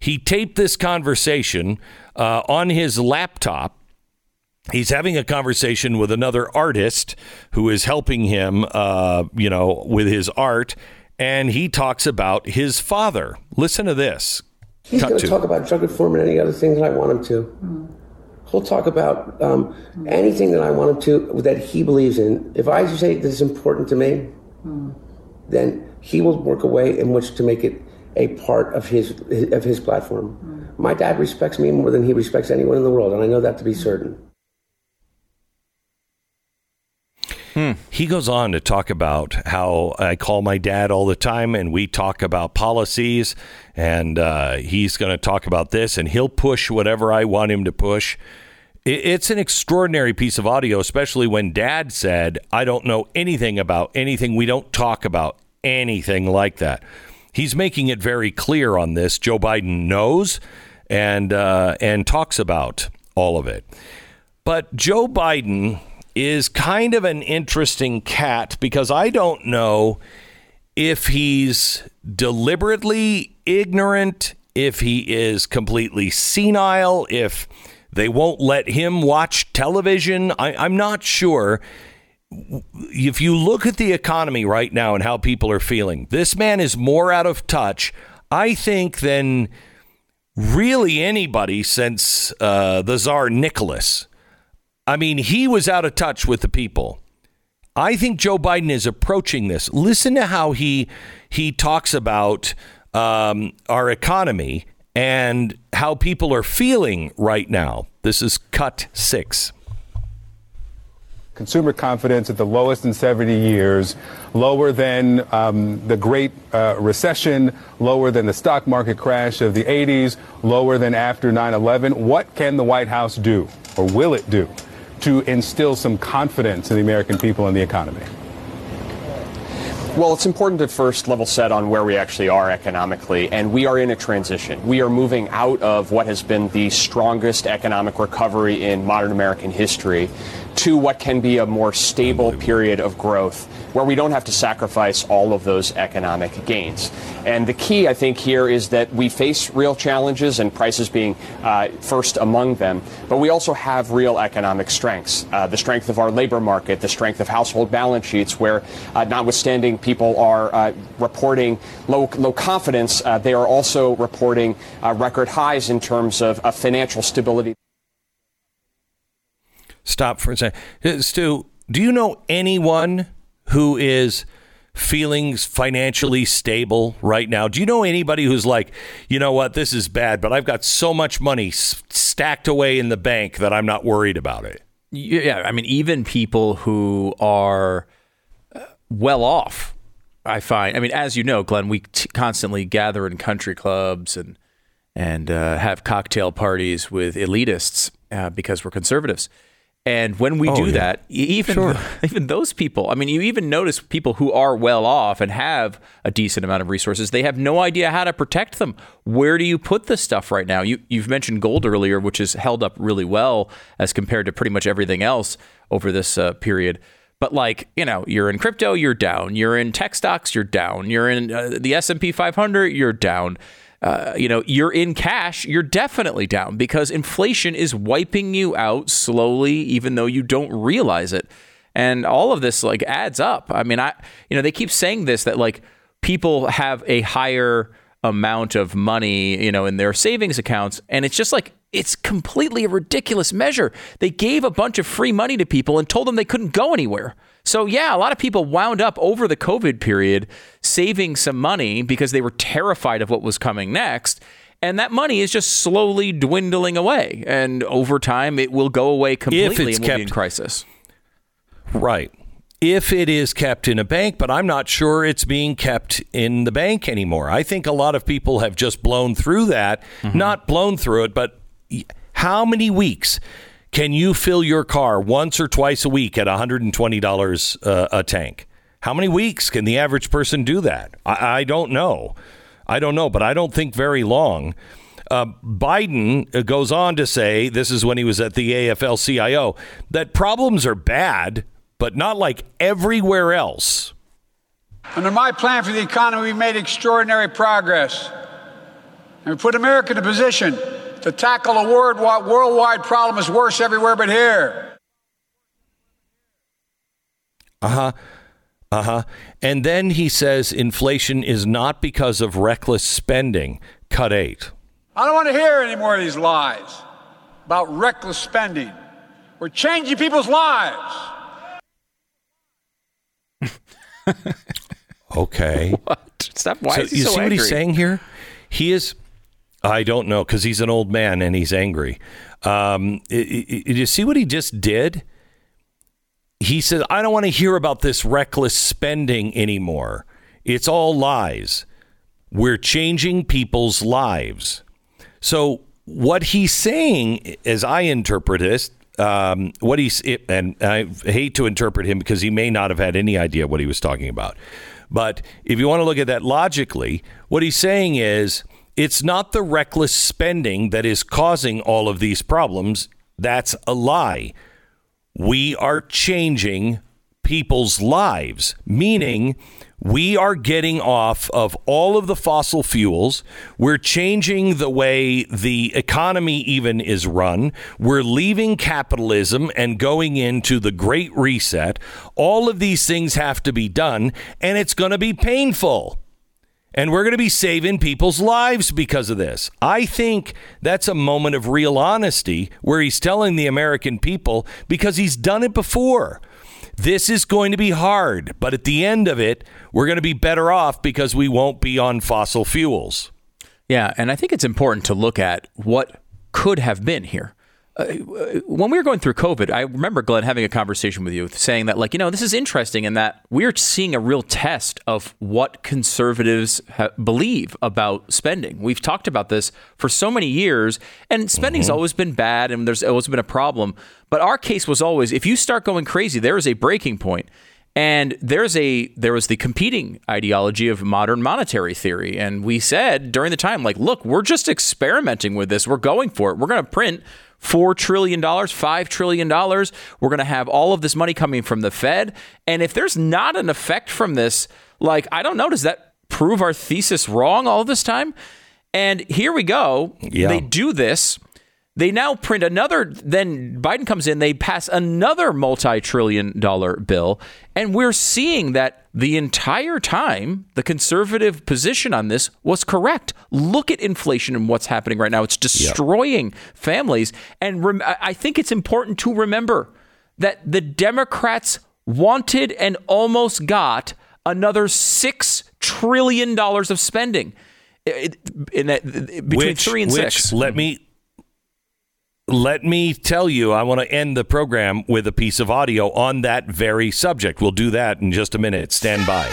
He taped this conversation uh, on his laptop. He's having a conversation with another artist who is helping him, uh, you know, with his art, and he talks about his father. Listen to this. He's Cut going to to. talk about drug reform and any other things I want him to. He'll talk about um, anything that I want him to that he believes in. If I say this is important to me, then he will work a way in which to make it a part of his of his platform. My dad respects me more than he respects anyone in the world, and I know that to be certain. He goes on to talk about how I call my dad all the time and we talk about policies. And uh, he's going to talk about this and he'll push whatever I want him to push. It's an extraordinary piece of audio, especially when dad said, I don't know anything about anything. We don't talk about anything like that. He's making it very clear on this. Joe Biden knows and, uh, and talks about all of it. But Joe Biden is kind of an interesting cat because I don't know if he's deliberately ignorant, if he is completely senile, if they won't let him watch television. I, I'm not sure. If you look at the economy right now and how people are feeling, this man is more out of touch, I think, than really anybody since uh, the Tsar Nicholas. I mean, he was out of touch with the people. I think Joe Biden is approaching this. Listen to how he he talks about um, our economy and how people are feeling right now. This is cut six. Consumer confidence at the lowest in 70 years, lower than um, the Great uh, Recession, lower than the stock market crash of the 80s, lower than after 9 11. What can the White House do, or will it do, to instill some confidence in the American people and the economy? Well, it's important to first level set on where we actually are economically, and we are in a transition. We are moving out of what has been the strongest economic recovery in modern American history to what can be a more stable period of growth where we don't have to sacrifice all of those economic gains. And the key, I think, here is that we face real challenges and prices being uh, first among them, but we also have real economic strengths. Uh, the strength of our labor market, the strength of household balance sheets, where uh, notwithstanding people are uh, reporting low, low confidence, uh, they are also reporting uh, record highs in terms of financial stability. Stop for a second. Uh, Stu, do you know anyone who is feeling financially stable right now? Do you know anybody who's like, you know what, this is bad, but I've got so much money s- stacked away in the bank that I'm not worried about it? Yeah, I mean, even people who are uh, well off, I find. I mean, as you know, Glenn, we t- constantly gather in country clubs and and uh, have cocktail parties with elitists uh, because we're conservatives. And when we Oh, do yeah. that, even Sure. [LAUGHS] even those people, I mean, you even notice people who are well off and have a decent amount of resources, they have no idea how to protect them. Where do you put this stuff right now? You you've mentioned gold earlier, which has held up really well as compared to pretty much everything else over this uh, period. But like you know, you're in crypto, you're down. You're in tech stocks, you're down. You're in uh, the S and P 500, you're down. Uh, you know, you're in cash, you're definitely down because inflation is wiping you out slowly, even though you don't realize it. And all of this like adds up. I mean, I you know they keep saying this that like people have a higher amount of money, you know, in their savings accounts, and it's just like it's completely a ridiculous measure. They gave a bunch of free money to people and told them they couldn't go anywhere. So yeah, a lot of people wound up over the COVID period saving some money because they were terrified of what was coming next. And that money is just slowly dwindling away. And over time, it will go away completely if it's be in kept- crisis. Right. If it is kept in a bank, but I'm not sure it's being kept in the bank anymore. I think a lot of people have just blown through that. Mm-hmm. Not blown through it, but how many weeks can you fill your car once or twice a week at $120 uh, a tank? How many weeks can the average person do that? I, I don't know. I don't know, but I don't think very long. Uh, Biden uh, goes on to say, this is when he was at the AFL CIO, that problems are bad, but not like everywhere else. Under my plan for the economy, we made extraordinary progress. And we put America in a position to tackle a word- worldwide problem is worse everywhere but here. Uh huh. Uh huh. And then he says inflation is not because of reckless spending. Cut eight. I don't want to hear any more of these lies about reckless spending. We're changing people's lives. [LAUGHS] Okay. What? Stop. Why so is he you so see what he's saying here? He is. I don't know because he's an old man and he's angry. Um, i- i- i- you see what he just did? He said, "I don't want to hear about this reckless spending anymore. It's all lies. We're changing people's lives." So what he's saying, as I interpret it, um, what he's and I hate to interpret him because he may not have had any idea what he was talking about. But if you want to look at that logically, what he's saying is it's not the reckless spending that is causing all of these problems. That's a lie. we are changing people's lives, meaning we are getting off of all of the fossil fuels. We're changing the way the economy even is run. We're leaving capitalism and going into the great reset. All of these things have to be done, and it's going to be painful. And we're going to be saving people's lives because of this. I think that's a moment of real honesty where he's telling the American people because he's done it before. This is going to be hard, but at the end of it, we're going to be better off because we won't be on fossil fuels. Yeah, and I think it's important to look at what could have been here. Uh, when we were going through COVID, I remember Glenn having a conversation with you saying that, like, you know, this is interesting in that we're seeing a real test of what conservatives ha- believe about spending. We've talked about this for so many years, and spending's always been bad and there's always been a problem. But our case was always if you start going crazy, there is a breaking point. And there's a there was the competing ideology of modern monetary theory, and we said during the time, like, look, we're just experimenting with this. We're going for it. We're going to print four trillion dollars, five trillion dollars. We're going to have all of this money coming from the Fed, and if there's not an effect from this, like, I don't know, does that prove our thesis wrong all this time? And here we go. Yeah. They do this. They now print another, then Biden comes in, they pass another multi trillion dollar bill. And we're seeing that the entire time, the conservative position on this was correct. Look at inflation and what's happening right now. It's destroying families. And rem- I I think it's important to remember that the Democrats wanted and almost got another $6 trillion of spending. It- in that, between which, three and which, six. Let me let me tell you, I want to end the program with a piece of audio on that very subject. We'll do that in just a minute. Stand by.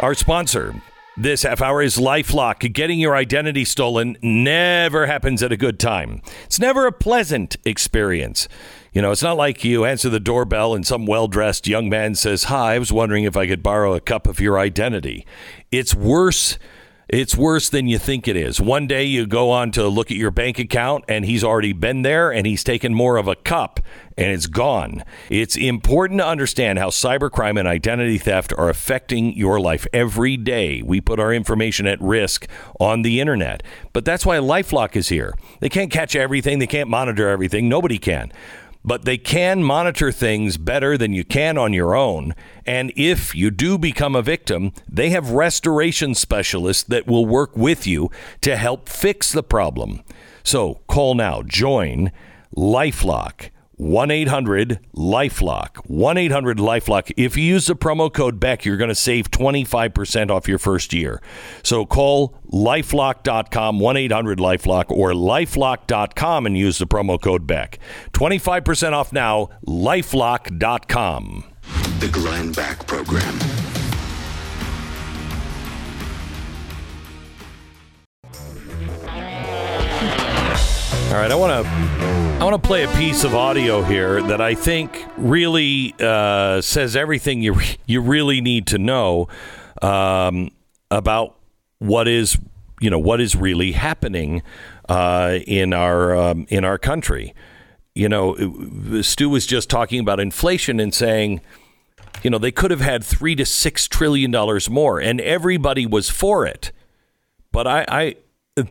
Our sponsor this half hour is Lifelock. Getting your identity stolen never happens at a good time. It's never a pleasant experience. You know, it's not like you answer the doorbell and some well dressed young man says, Hi, I was wondering if I could borrow a cup of your identity. It's worse. It's worse than you think it is. One day you go on to look at your bank account and he's already been there and he's taken more of a cup and it's gone. It's important to understand how cybercrime and identity theft are affecting your life every day. We put our information at risk on the internet. But that's why Lifelock is here. They can't catch everything, they can't monitor everything. Nobody can but they can monitor things better than you can on your own. And if you do become a victim, they have restoration specialists that will work with you to help fix the problem. So call now, join Lifelock. 1 800 Lifelock. 1 800 Lifelock. If you use the promo code Beck, you're going to save 25% off your first year. So call lifelock.com, 1 800 Lifelock, or lifelock.com and use the promo code Beck. 25% off now, lifelock.com. The Glenn Beck Program. All right, I want to I want to play a piece of audio here that I think really uh, says everything you you really need to know um, about what is you know what is really happening uh, in our um, in our country. You know, Stu was just talking about inflation and saying, you know, they could have had three to six trillion dollars more, and everybody was for it. But I, I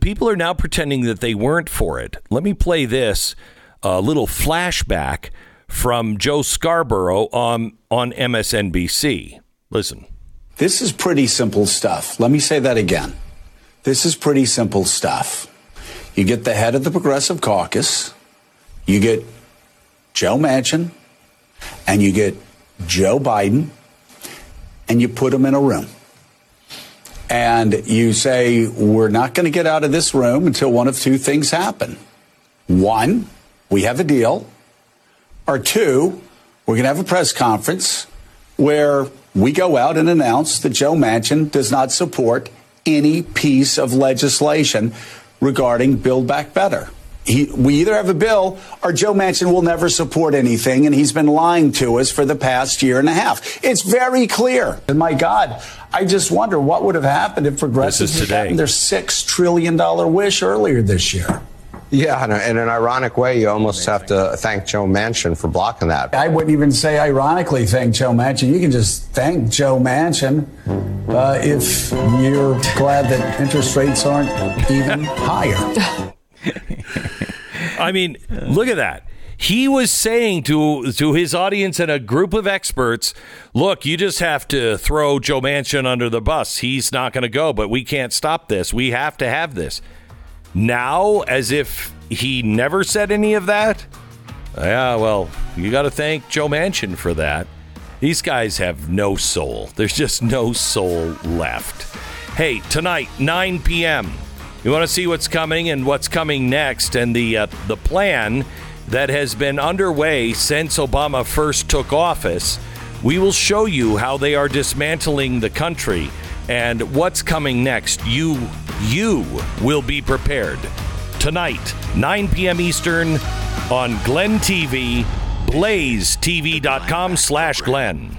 people are now pretending that they weren't for it. Let me play this a little flashback from Joe Scarborough on on MSNBC. Listen. This is pretty simple stuff. Let me say that again. This is pretty simple stuff. You get the head of the Progressive Caucus, you get Joe Manchin, and you get Joe Biden, and you put them in a room. And you say, We're not going to get out of this room until one of two things happen. One, we have a deal. Or two, we're going to have a press conference where we go out and announce that Joe Manchin does not support any piece of legislation regarding Build Back Better. He, we either have a bill or Joe Manchin will never support anything, and he's been lying to us for the past year and a half. It's very clear. And my God, I just wonder what would have happened if progressives is had today. gotten their six trillion dollar wish earlier this year. Yeah, in, in an ironic way, you almost have to thank Joe Manchin for blocking that. I wouldn't even say ironically thank Joe Manchin. You can just thank Joe Manchin uh, if you're glad that interest rates aren't even higher. [LAUGHS] I mean, look at that. He was saying to to his audience and a group of experts, "Look, you just have to throw Joe Manchin under the bus. He's not going to go, but we can't stop this. We have to have this." Now, as if he never said any of that. Yeah, well, you got to thank Joe Manchin for that. These guys have no soul. There's just no soul left. Hey, tonight, 9 p.m. You want to see what's coming and what's coming next, and the uh, the plan that has been underway since Obama first took office. We will show you how they are dismantling the country and what's coming next. You you will be prepared tonight, 9 p.m. Eastern on Glenn TV, blazetv.com slash Glenn.